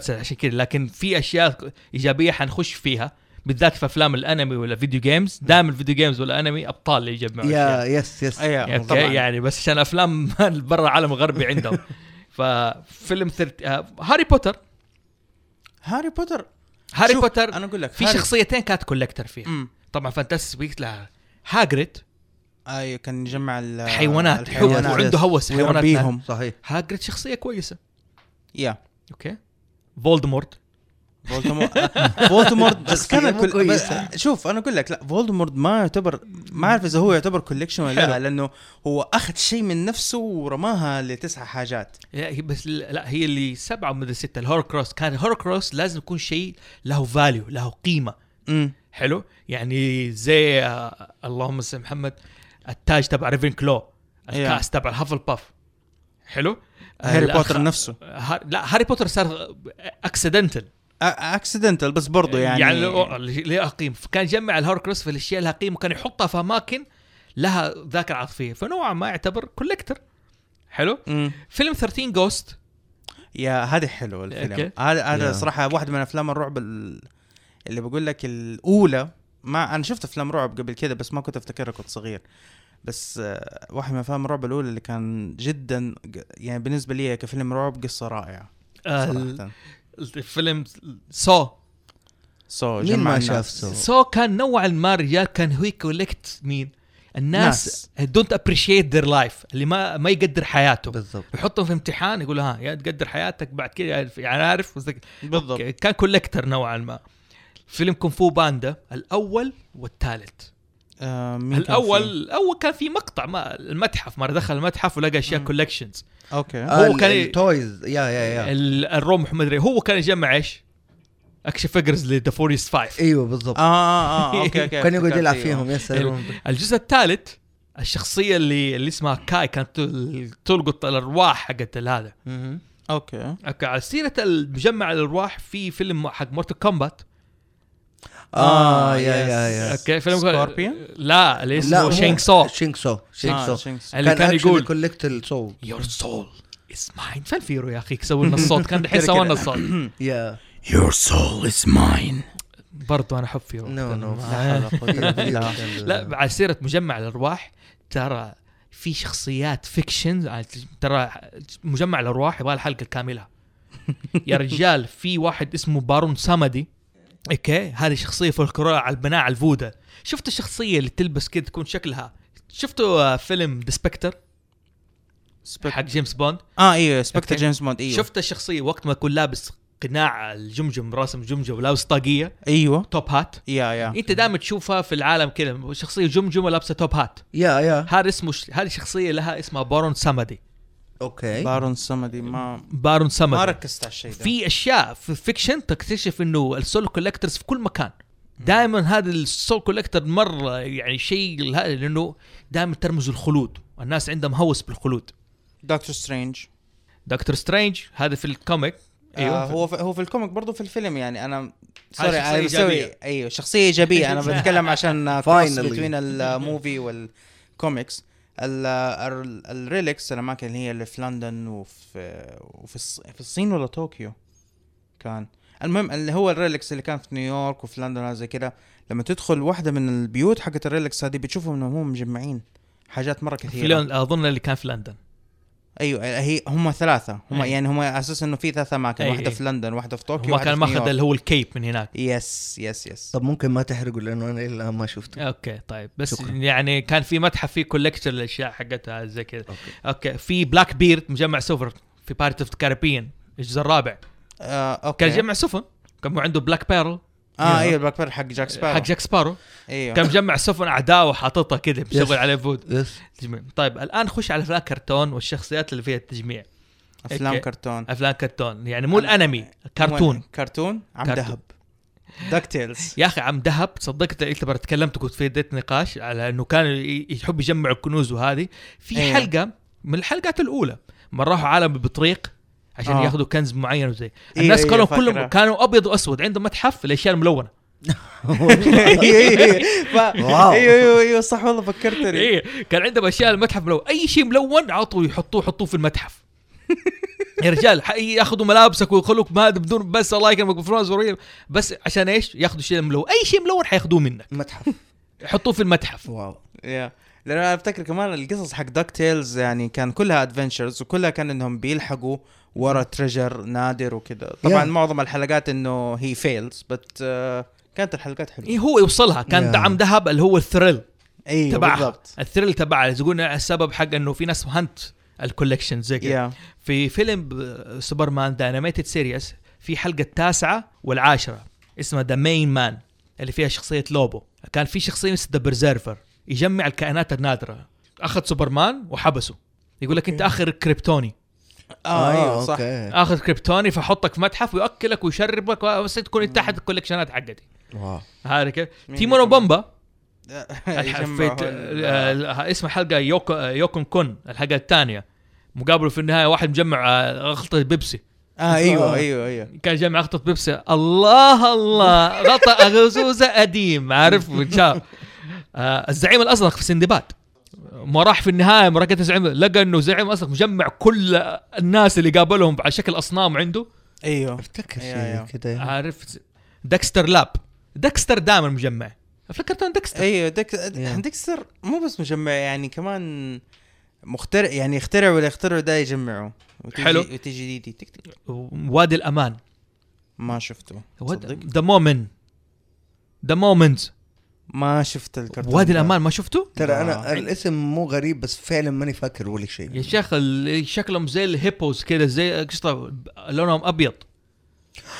side عشان كذا لكن في أشياء إيجابية حنخش فيها بالذات في أفلام الأنمي ولا video games دائما ال video games والأنمي أبطال اللي يجمعوا yeah. Yes yes أيوه يعني بس عشان أفلام [LAUGHS] برا العالم الغربي عندهم [LAUGHS] ففيلم thirt... آه، هاري بوتر. هاري بوتر. هاري شوف، بوتر أنا أقول لك في هاري- شخصيتين كانت collector فيها. أمم. طبعا Fantastic Beasts لها هاجريد أيوه كان يجمع ال- حيوانات حب الحيوانات وعنده هوس حيوانات صحيح. هاجريد شخصية كويسة. yeah okay فولدمورت فولدمورت [LAUGHS] فولدمورت بس كان كل... بس شوف أنا أقول لك لا فولدمورت ما يعتبر ما أعرف إذا هو يعتبر collection ولا لا. لأنه هو أخذ شيء من نفسه ورماها لتسع حاجات. بس لا هي اللي سبعة من سته ال Horcrux كان ال Horcrux لازم يكون شيء له value له قيمة. امم حلو؟ يعني زي آه اللهم صل محمد التاج تبع Ravenclaw الكاس تبع ال Hufflepuff حلو؟ هاري بوتر نفسه. لا هاري بوتر صار accidental accidental بس برضه يعني. يعني, لها قيمه فكان يجمع ال Horcrux في الأشياء لها قيمه وكان يحطها في أماكن لها ذاكرة عاطفية. فنوعا ما يعتبر collector حلو؟ مم. فيلم 13 Ghosts yeah هذا حلو الفيلم. هذا هذا. صراحة واحدة من أفلام الرعب ال- اللي بقول لك الأولى. ما أنا شفت أفلام رعب قبل كده بس ما كنت أفتكرها كنت صغير. بس آه، واحد من أفلام الرعب الأولى اللي كان جدا يعني بالنسبة لي كفيلم رعب قصة رائعة صراحة. الفيلم Saw. Saw مين ما شاف Saw؟ Saw كان نوعا ما رجال كان هو ي collect مين؟ الناس don't appreciate their life اللي ما ما يقدر حياته. بالضبط. يحطهم في امتحان يقول ها يا تقدر حياتك بعد كذا يعني عارف بالضبط. كان collector نوعا ما. فيلم Kung Fu Panda الأول والثالث. آه الأول؟ الأول كان في مقطع ما المتحف مرة دخل المتحف ولقى أشياء. collections okay. هو هو كان- ال toys yeah yeah yeah. الرمح مدري هو كان يجمع إيش؟ action figures ل the Furious 5 أيوه بالضبط. آه آه آه [LAUGHS] okay okay كان يقعد افتكرت، يلعب أيوه. فيهم. يا سلام. الجزء الثالث الشخصية اللي اللي اسمها كاي كانت تل- تلقط الأرواح حقت هذا. okay. okay على سيرة المجمع الأرواح في فيلم حق Mortal Kombat آه آه، yeah. yeah yeah okay فيلم سكوربيون؟ لا اللي اسمه Shang Tsung Shang Tsung Shang آه، Tsung. اللي كان يقول collect ال soul your soul is mine فين فيرو يا أخي؟ سووا لنا الصوت. كان الحين [LAUGHS] سووا لنا الصوت. yeah your soul is mine برضو أنا أحب فيرو. no no لا. [LAUGHS] [LAUGHS] لا على سيرة مجمع الأرواح ترى في شخصيات fiction ترى مجمع الأرواح يبغى الحلقة كامله يا رجال في واحد اسمه بارون سامدي. okay هذه شخصية فولكلوريه على البناء على الفودا شفت الشخصية اللي تلبس كده تكون شكلها؟ شفتوا آه، فيلم ذا Spectre حق جيمس بوند؟ آه إيوه Spectre. جيمس بوند إيوه. شفت الشخصية وقت ما يكون لابس قناع الجمجم راسم جمجم ولابس طاقية؟ إيوه. top hat yeah yeah. أنت دائما تشوفها في العالم كذا شخصية جمجمه لابسه top hat yeah yeah. هذا اسمه هذه شخصية لها اسمها بارون سامدي okay. بارون سمدي ما بارون ما سامدي ركزت على الشيء ده. في أشياء في fiction تكتشف إنه ال soul collectors في كل مكان. دائما هذا ال soul collector مرة يعني شيء لأنه دائما ترمز الخلود. والناس عندهم هوس بالخلود. دكتور سترينج. دكتور سترينج هذا في ال comic. أيوة. آه هو في هو في ال comic برضه في الفيلم يعني. أنا sorry شخصية أنا بسوي. أيوه شخصية إيجابية. أنا [LAUGHS] بتكلم عشان [LAUGHS] cross Finally. بين ال movie وال comics ال- ال- ال relics الأماكن اللي هي اللي في لندن وفي وفي في الصين ولا طوكيو؟ كان. المهم اللي هو ال relics اللي كان في نيويورك وفي لندن زي كده لما تدخل واحدة من البيوت حقت ال relics هذه بتشوفهم إنهم هم مجمعين حاجات مرة في كثيرة. لندن أظن اللي كان في لندن. أيوه هي هم ثلاثة. هم أي. يعني هم أساس إنه في ثلاث اماكن أي، واحدة أي. في لندن واحدة في طوكيو ما واحدة كان ماخذ. اللي هو ال cape من هناك. yes yes yes طب ممكن ما تحرقوا لأنه أنا لسا ما شفته. okay طيب. بس شكراً. يعني كان في متحف فيه collector الاشياء حقتها زي كذا. okay. okay. في Blackbeard مجمع سفن في Pirates of Caribbean الجزء الرابع. آه okay. كان يجمع سفن كان عنده Black Pearl آه إيوه. ال Black Pearl حق جاك سبارو حق جاك سبارو إيوه. كان مجمع سفن أعداء وحاططها كذا مشغل Yes. عليه فود yes تجميع. طيب الآن خش على أفلام كرتون والشخصيات اللي فيها التجميع. أفلام. كرتون. أفلام كرتون. يعني مو الأنمي كرتون. كرتون؟ عم. دهب. DuckTales [LAUGHS] يا أخي عم دهب. صدقت إنت تكلمت وكنت في edit نقاش على إنه كان يحب يجمع الكنوز وهذه. في إيه. حلقة من الحلقات الأولى. ما راحوا عالم البطريق عشان آه. ياخذوا كنز معين وزي إيه، الناس إيه، كانوا فاكرة. كلهم كانوا ابيض واسود عندهم متحف الاشياء الملونه أيوه أيوه. أيوه أيوه أيوه صح والله فكرتني إيه كان عندهم اشياء المتحف ملون اي شيء ملون عطوا يحطوه يحطوه في المتحف يا رجال ياخذوا ملابسك ويخلوك ما بدون بس الله يكرمك وريه بس عشان إيش؟ ياخذوا شيء ملون اي شيء ملون حياخذوه منك متحف يحطوه في المتحف wow yeah لأن أنا أفتكر كمان القصص حق DuckTales يعني كان كلها adventures وكلها كان إنهم بيلحقوا ورا treasure نادر وكذا طبعا Yeah. معظم الحلقات إنه هي fails but كانت الحلقات حلوة. إيه هو يوصلها. كان Yeah. ده عم ذهب اللي هو ال thrill أيوه تبعها. بالضبط. ال thrill تبعها. يقولون السبب حق إنه في ناس hunt ال collection زي كذا yeah في فيلم ب- Superman The Animated Series في حلقة التاسعة والعاشرة اسمها The Main Man اللي فيها شخصية لوبو. كان في شخصية اسمها The Preserver يجمع الكائنات النادرة. أخذ سوبرمان وحبسه. يقول لك أنت آخر كريبتوني. آه أيوه صح. okay اخذ كريبتوني فحطك في متحف وياكلك ويشربك بس تكون تحت ال collection ات حقتي. wow. هذا كيف؟ تيمون؟ وبومبا اسم حلقة يوكو Yukon Con الحلقة الثانية. مقابله في النهاية واحد مجمع آه، غلطة بيبسي. آه أيوه أيوه أيوه. كان جمع غطا بيبسي. الله الله. غطى غزوزه قديم عارف؟ [LAUGHS] آه الزعيم الأزرق في سندباد. ما راح في النهاية رقت الزعيم لقى إنه زعيم أزرق مجمع كل الناس اللي قابلهم على شكل أصنام عنده. أيوه. افتكر أيوة، أيوة. شيء كذا عارف؟ دكستر Lab. دكستر دائما مجمع. في كرتون دكستر أيوه ديك Yeah. ديكستر مو بس مجمع يعني كمان مخترع يعني يخترع ولا يخترع ده يجمعه وتيجي حلو. وتيجي ديدي تك تك. وادي الأمان. ما شفته. The Moomin The Moomins ما شفت الكرتون وادي. الامان ما شفته؟ ترى آه. أنا الاسم مو غريب بس فعلا ماني فاكر ولا شيء يا شيخ شكلهم زي ال hippos كذا زي قشطه لونهم أبيض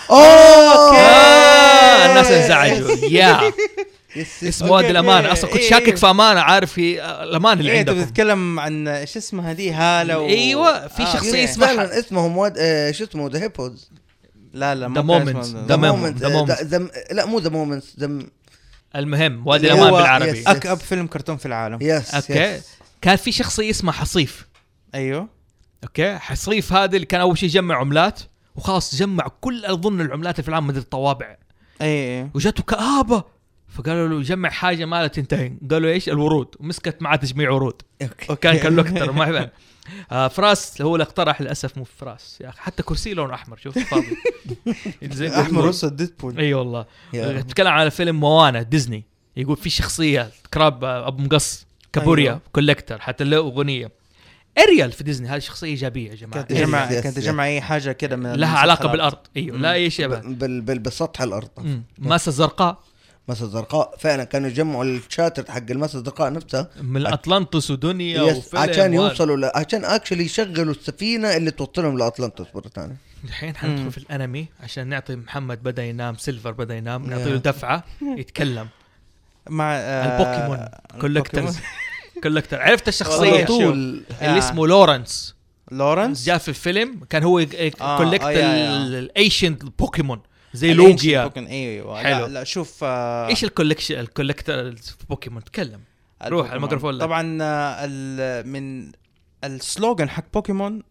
اوه آه الناس انزعجوا [LAUGHS] يا اسمه وادي الأمان. أصلا كنت إيه، شاكك إيه. في أمانة عارف هي آه، الأمان اللي إيه أنت عندكم بتتكلم عن إيش اسمها دي هالة و... أيوة، في شخصية أوكي. اسمها- فعلا اسمهم واد آه، شو اسمه ذا هيبوز لا لا The مو كان Moments. اسمه The ده. Moment. The Moment. لا مو ذا مومنتس ذا المهم وادي الأمان بالعربي. يس. اكأب فيلم كرتون في العالم. يس أوكي. كان في شخصية اسمها حصيف. أيوه. أوكي. حصيف هذا اللي كان أول شيء يجمع عملات وخلاص جمع كل أظن العملات اللي في العالم مثل الطوابع. أي أي. وجاته كآبة. فقالوا له جمع حاجة ما لا تنتهي. قالوا إيش؟ الورود. ومسكت معاه تجميع ورود. okay. وكان collector ما [LAUGHS] يبان [LAUGHS] آه فراس هو اللي اقترح للأسف مو فراس. يا أخي حتى كرسي لونه أحمر شوف فاضي. [LAUGHS] زي أحمر [LAUGHS] اسود ديدبول. إي والله. يا. تتكلم على فيلم موانا ديزني. يقول في شخصية crab آه، أبو مقص كابوريا أيوه. collector حتى له أغنية. أريال في ديزني هذه شخصية إيجابية يا جماعة. كانت تجمع كانت. تجمع إي حاجة كده من لها علاقة. بالأرض. أيوه لا أي شيء بعد. بال بال بسطح الأرض. ماسة زرقاء. ماسة زرقاء فعلا كانوا يجمعوا ال shatter حق الماسة الزرقاء نفسها من اطلانتس وناديا yes عشان و- يوصلوا ل... عشان actually يشغلوا السفينة اللي توصلهم لاطلانتس مرة ثانية الحين حندخل. في الأنمي عشان نعطي محمد بدأ ينام سيلفر بدأ ينام. نعطي له دفعة يتكلم مع آه، البوكيمون collectors. collector [LAUGHS] عرفت الشخصية. طول اللي آه. اسمه لورنس لورنس جاء في الفيلم كان هو collect. ال ancient بوكيمون زي لوجيا بوكيمون، إيوه حلو. لا, لا شوف آه، إيش ال collection ال collector في بوكيمون تكلم روح. الميكروفون. طبعا آه، من ال slogan حق بوكيمون.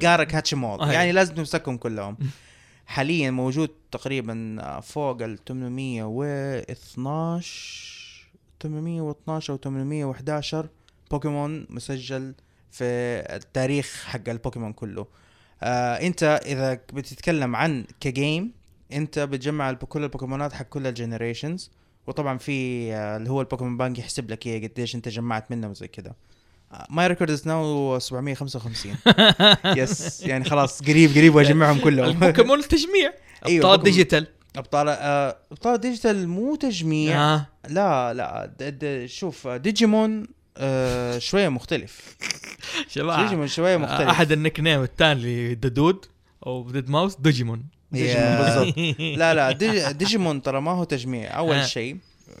gotta catch 'em all أي. يعني لازم تمسكهم كلهم حاليا موجود تقريبا فوق ال 812 812 أو 811 بوكيمون مسجل في التاريخ حق البوكيمون كله آه انت اذا بتتكلم عن ك game انت بتجمع كل البوكيمونات حق كل ال generations وطبعا في آه، اللي هو البوكيمون بانك يحسب لك إيه قديش انت جمعت منه وزي كده. my record is now 755 yes يعني خلاص قريب قريب واجمعهم كلهم. [LAUGHS] البوكيمون التجميع [LAUGHS] أيوة، أبطال. ديجيتال أبطال آه، أبطال ديجيتال مو تجميع. آه. لا لا شوف ديجيمون آه شوية مختلف. [LAUGHS] شباب ديجيمون شوية مختلف. أحد ال nickname الثاني لدود أو ديد ماوس ديجيمون ديجيمون. بالضبط. [LAUGHS] لا لا ديج- ديجيمون ترى ما هو تجميع. أول آه. شيء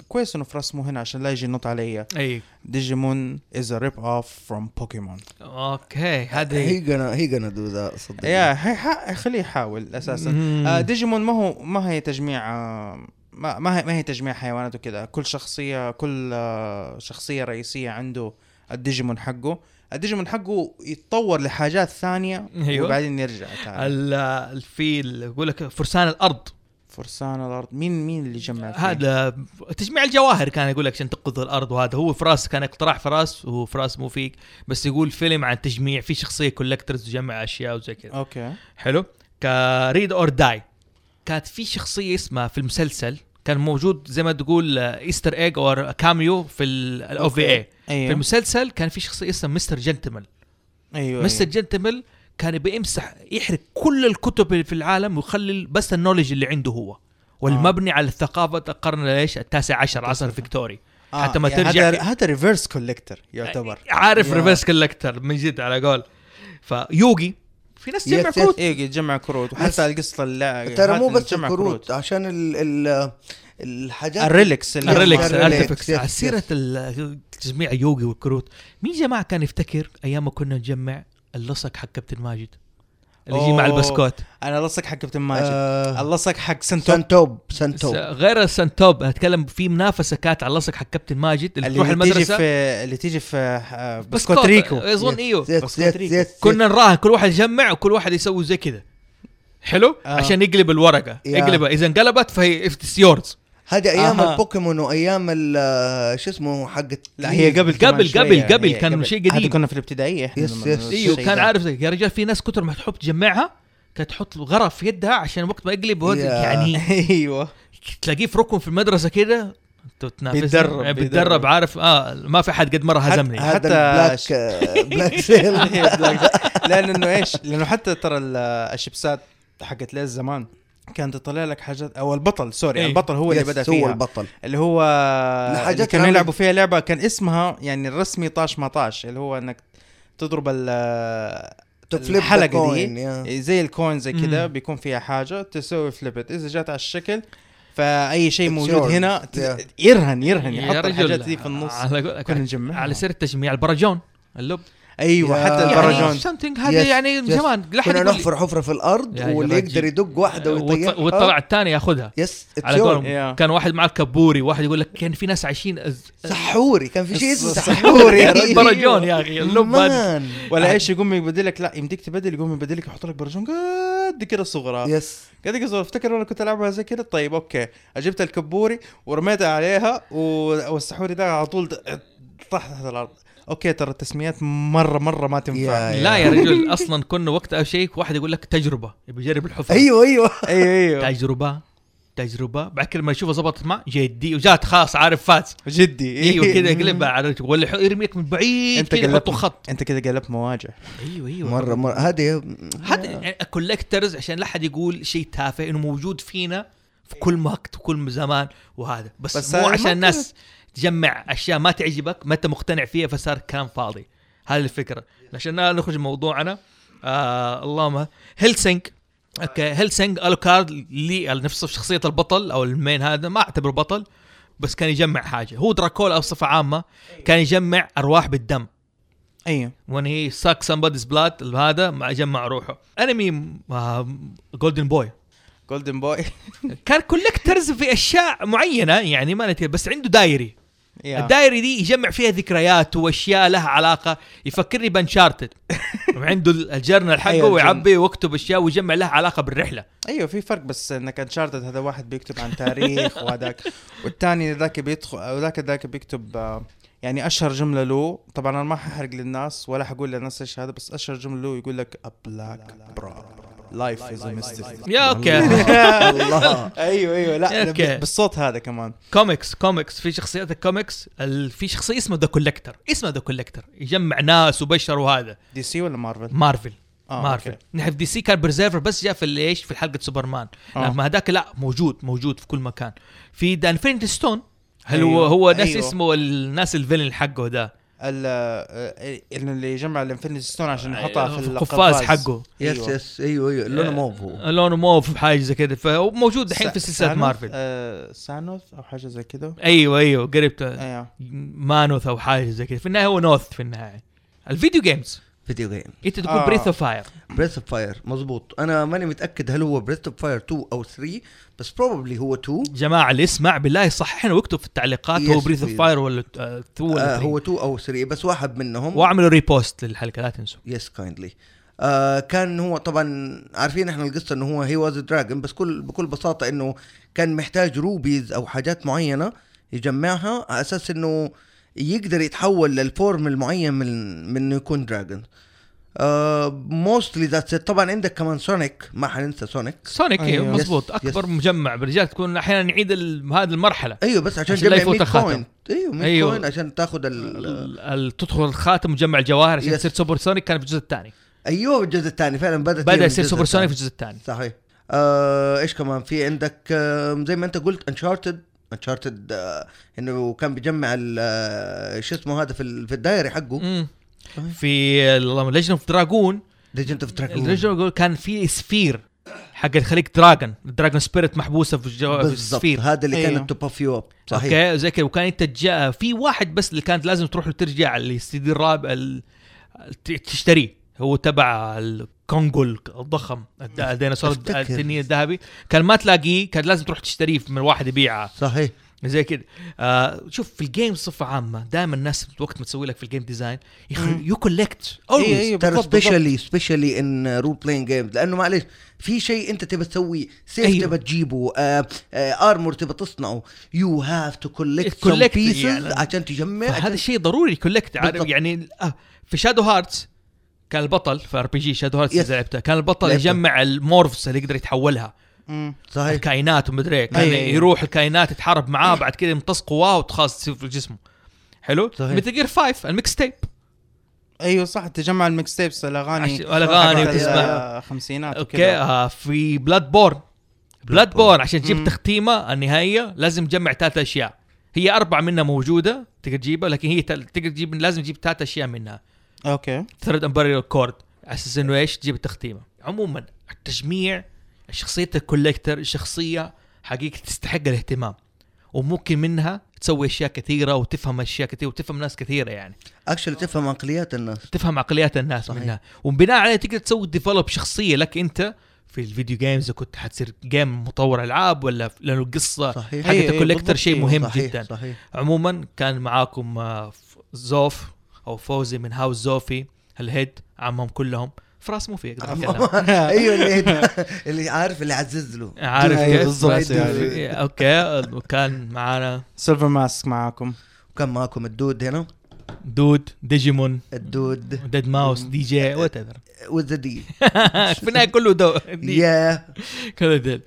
كويس إنه في رسمه هنا عشان لا يجي ينط علي. أي. ديجيمون is a rip off from بوكيمون okay هذه هي gonna هي gonna do that صدق. يا خليه يحاول أساسا. آه ديجيمون ما هو ما هي تجميع آه ما ما هي, ما هي تجميع حيوانات وكذا. كل شخصيه كل آه شخصية رئيسية عنده الديجيمون حقه. الديجيمون حقه يتطور لحاجات ثانية أيوة. وبعدين يرجع تاني. ال- الفيل يقول لك فرسان الأرض. فرسان الأرض. مين مين اللي جمع فيه؟ هذا تجميع الجواهر كان يقول لك عشان تنقذ الأرض وهذا. هو فراس كان اقتراح فراس وفراس مو فيك. بس يقول فيلم عن تجميع في شخصية collectors تجمع أشياء وزي كذا. okay. حلو. ك Read or Die كانت في شخصية اسمها في المسلسل كان موجود زي ما تقول easter egg أو cameo في ال OVA في أيوه. المسلسل كان في شخصية اسمها Mister Gentleman أيوه مستر أيوة. جنتمل كان بيمسح يحرق كل الكتب اللي في العالم ويخلي بس ال knowledge اللي عنده هو. والمبني على ثقافه القرن إيش التاسع عشر عصر فيكتوري آه حتى ما يعني ترجع هذا هذا reverse collector يعتبر. عارف. reverse collector من جد على قول. في يوغي في ناس تجمع. كروت. إيه يجمع كروت. وحتى القصة اللي ترى مو بس تجمع الكروت عشان ال ال الحاجات ال relics ال relics على. سيرة تجميع يوغي والكروت مين جماعة كان يفتكر أيام ما كنا نجمع اللصق حق كابتن ماجد؟ اللي يجي مع. البسكوت. أنا لصق حق كابتن ماجد. آه. اللصق حق سنتوب. سنتوب سنتوب. غير السنتوب أتكلم في منافسة كانت على اللصق حق كابتن ماجد اللي, تروح اللي تيجي المدرسة. في اللي تيجي في آه، بسكوت. ريكو. أظن إيوه. بسكوت ريكو. يس- كنا نراهن كل واحد يجمع وكل واحد يسوي زي كذا حلو؟ آه. عشان يقلب الورقة. يقلبها. إذا انقلبت فهي it's yours هذه أيام أها. البوكيمون وأيام ال- شو اسمه حقت لا هي قبل قبل- قبل-. قبل كان شيء قديم. كنا في الابتدائية إحنا yes- yes. أيوه كان. عارف يا رجال في ناس كتر ما تحب تجمعها كانت تحط غرا في يدها عشان وقت ما يقلب. يعني [LAUGHS] أيوه تلاقيه في ركن في المدرسة كده انت تنافس بيتدرب- يعني بيتدرب. عارف آه ما في حد قد مرة هزمني حتى- هذا البلاك آه، [LAUGHS] بلاك سيل [LAUGHS] لأن انه إيش؟ لأنه حتى ترى ال- الشيبسات حقت ليز زمان كانت تطلع لك حاجات أو البطل سوري إيه. البطل هو اللي بدأ هو فيها البطل اللي هو اللي كانوا يلعبوا فيها لعبة كان اسمها يعني الرسمي طاش ما طاش اللي هو إنك تضرب ال ت flip الحلقة دي يا. زي ال coin زي كذا. بيكون فيها حاجة تسوي flip إذا جات على الشكل فأي شيء It's موجود yours. هنا ت- Yeah. يرهن يرهن يحط الحاجات دي في النص على كنا نجمعها على سيرة التجميع البرجون اللب أيوه يا- حتى البرجون يعني something هذا يعني yes. زمان لا حد كنا نحفر حفره في الأرض واللي يقدر. يدق واحدة وط- ويطيرها وطلع الثاني ياخذها يس على. قولهم. كان واحد مع الكبوري واحد يقول لك كان في ناس عايشين أز- سحوري كان في شيء اسمه. سحوري. [LAUGHS] برجون يا أخي اللب هذا. مان ولا إيش يقوم يبدلك لا يمديك تبدل يقوم يبدلك يحط لك برجون قد كده صغرى yes قد كده صغرى افتكر أنا كنت ألعبها زي كده طيب أوكي جبت الكبوري ورميتها عليها والسحوري ده على طول طاح تحت الأرض أوكي ترى التسميات مره مرة ما تنفع. يا- لا يا رجل أصلا كنا وقتها شيء واحد يقول لك تجربة يبي يجرب الحفرة. أيوه أيوه. أيوه أيوه. تجربة تجربة. بعد كده لما يشوفها ظبطت معه جدي وجات خلاص عارف فاز. جدي. أيوه كذا [LAUGHS] يقلبها على ولا يرميك من بعيد أنت كذا قلبت يحطوا خط. أنت كده قلبت مواجع. أيوه أيوه. مره مرة. هذه هذا يعني ال collectors عشان لا حد يقول شيء تافه إنه موجود فينا في كل وقت وكل زمان وهذا. بس, بس مو ما عشان الناس تجمع أشياء ما تعجبك ما أنت مقتنع فيها فصار كلام فاضي. هذه الفكرة. عشان نخرج موضوعنا آه اللهم Hellsing أوكي Hellsing Alucard لي نفس شخصية البطل أو ال main هذا ما أعتبره بطل بس كان يجمع حاجة. هو دراكولا بصفه عامة كان يجمع أرواح بالدم. أيوه. When he suck somebody's blood هذا ما جمع روحه. انمي Golden Boy Golden Boy كان collectors في أشياء معينة يعني ما بس عنده diary يا. ال diary دي يجمع فيها ذكريات وأشياء لها علاقة. يفكرني ب Uncharted. [LAUGHS] عنده ال journal حقه أيوة، ويعبي ويكتب أشياء ويجمع لها علاقة بالرحلة. أيوه في فرق بس إنك Uncharted هذا واحد بيكتب عن تاريخ [LAUGHS] وهذاك. والثاني ذاك بيدخل ذاك ذاك بيكتب يعني أشهر جملة له. طبعا أنا ما ححرق للناس ولا حقول للناس إيش هذا بس أشهر جملة له يقول لك a black is a mystery. يا أوكي الله أيوه أيوه. لا. بالصوت هذا كمان. comics comics في شخصيات الكوميكس ال- في شخصية اسمها The Collector اسمه The Collector يجمع ناس وبشر وهذا DC ولا Marvel؟ Marvel آه، مارفل. نحن في DC كان Preserver بس جاء في إيش؟ في حلقه سوبرمان آه. لما هذاك لا موجود موجود في كل مكان. في the Infinity Stone هل هو أيوه، هو ناس أيوه. اسمه الناس ال villain حقه ده؟ اللي يجمع ال Infinity Stone عشان يحطها في القفاز حقه. yes أيوة. yes أيوه أيوه. لونه موف هو. لونه موف حاجة زي كذا فهو موجود الحين في سلسلة؟ مارفل. آه سانوث أو حاجة زي كذا أيوه أيوه. قربت. أيوه. مانوث أو حاجة زي كذا في النهاية هو نوث في النهاية. ال video games video game انت تقول آه. Breath of Fire Breath of Fire مزبوط أنا ماني متأكد هل هو Breath of Fire 2 أو 3 بس probably هو 2 جماعة اللي يسمع بالله صححنا واكتب في التعليقات هو Yes, Breath of. Fire ولا 2 ولا آه 3 هو 2 أو 3 بس واحد منهم. واعملوا repost للحلقة لا تنسوا. yes kindly آه كان هو طبعا عارفين إحنا القصة إنه هو he was dragon بس كل بكل بساطة إنه كان محتاج rubies أو حاجات معينة يجمعها على أساس إنه يقدر يتحول لل form المعين من من انه يكون dragon mostly that's طبعا عندك كمان Sonic ما حننسى Sonic Sonic أيوه أيوه. مضبوط Yes, أكبر yes. مجمع برجال. تكون أحيانا نعيد هذه المرحلة. أيوه بس عشان تجمع يفوت 100 الخاتم. coin أيوه 100 أيوه. coin عشان تاخذ ال تدخل الخاتم وتجمع الجواهر عشان Yes. تصير Super Sonic كان في الجزء الثاني. أيوه الجزء الثاني. فعلا بدأت بدأ يصير Super Sonic في. الجزء الثاني. صحيح. آه إيش كمان؟ في عندك آه زي ما أنت قلت Uncharted Uncharted آه إنه كان بيجمع آه، شو اسمه هذا في في ال diary حقه. مم. في Legend of Dragoon Legend of Dragoon Legend كان في sphere حق يخليك dragoon dragoon spirit محبوسة في. في بالضبط. ال sphere هذا اللي أيوه. كانت to buff you up صحيح. أوكي زي كذا. وكان أنت جاء في واحد بس اللي كانت لازم تروح له ترجع السي دي الرابع ال... تشتريه. هو تبع الكونغو الضخم الد- الديناصور. التنين الذهبي كان ما تلاقيه كان لازم تروح تشتريه من واحد يبيعه صحيح زي كذا آه شوف في ال game بصفه عامة دائما الناس وقت ما تسوي لك في ال game design. يو كولكت. ترى. specially specially in role playing games لأنه معلش في شيء أنت تبى تسويه سيف أيوه. تبى تجيبه آه آه armor تبى تصنعه you have to collect Collect pieces. عشان تجمع هذا الشيء ضروري collect. يعني آه في Shadow Hearts كان البطل في RPG Shadow Hearts Yes. اذا لعبتها كان البطل لعبته. يجمع ال morphs اللي يقدر يتحولها مم. صحيح الكائنات ومدري إيه. كان أيوه. يروح الكائنات يتحارب معاه بعد كذا يمتص قواه وخلاص تصير في جسمه حلو صحيح. مثل Gear 5 ال mixtape أيوه صح تجمع ال mixtapes الأغاني حقت وتسمع. الخمسينات أوكي آه في Bloodborne Bloodborne عشان تجيب. تختيمة النهائية لازم تجمع ثلاث أشياء هي أربع منها موجودة تقدر تجيبها لكن هي تقدر تجيب لازم تجيب ثلاث أشياء منها أوكي. third umbilical cord على أساس إنه إيش؟ تجيب التختيمه عموما التجميع شخصيه ال collector شخصيه حقيقة تستحق الاهتمام. وممكن منها تسوي أشياء كثيرة وتفهم أشياء كثيرة وتفهم ناس كثيرة يعني. actually تفهم عقليات الناس. تفهم عقليات الناس صحيح. منها. وبناء عليه تقدر تسوي develop شخصية. لك أنت في ال video games إذا كنت حتصير game مطور ألعاب ولا لأنه القصة صحيح. حقت أيوة، ال collector شيء مهم صحيح جدا. صحيح. عموما كان معاكم آه، زوف. أو فوزي من هاوس زوفي الهيد عمهم كلهم. فراس مو في يقدر يتكلم [LAUGHS] أيوه اللي اللي عارف اللي عزز له. عارف أيوة، كيف؟ بالضبط؟ يعني. أوكي وكان معانا. سيلفر ماسك معاكم. وكان معاكم الدود هنا. دود ديجيمون الدود. ديد ماوس دي جي وات ايفر وذ دي في النهايه كله دو يا كله ديل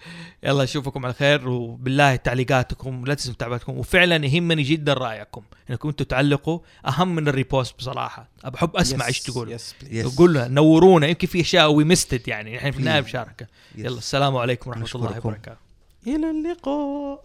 يلا أشوفكم على خير وبالله تعليقاتكم لا تنسوا متابعتكم. وفعلا يهمني جدا رأيكم إنكم أنتم تعلقوا أهم من ال repost بصراحة. بحب أسمع إيش تقولوا. قولوا نورونا يمكن في أشياء we missed it يعني إحنا في النهاية Please. مشاركه Yes. يلا السلام عليكم ورحمة الله. وبركاته. إلى اللقاء.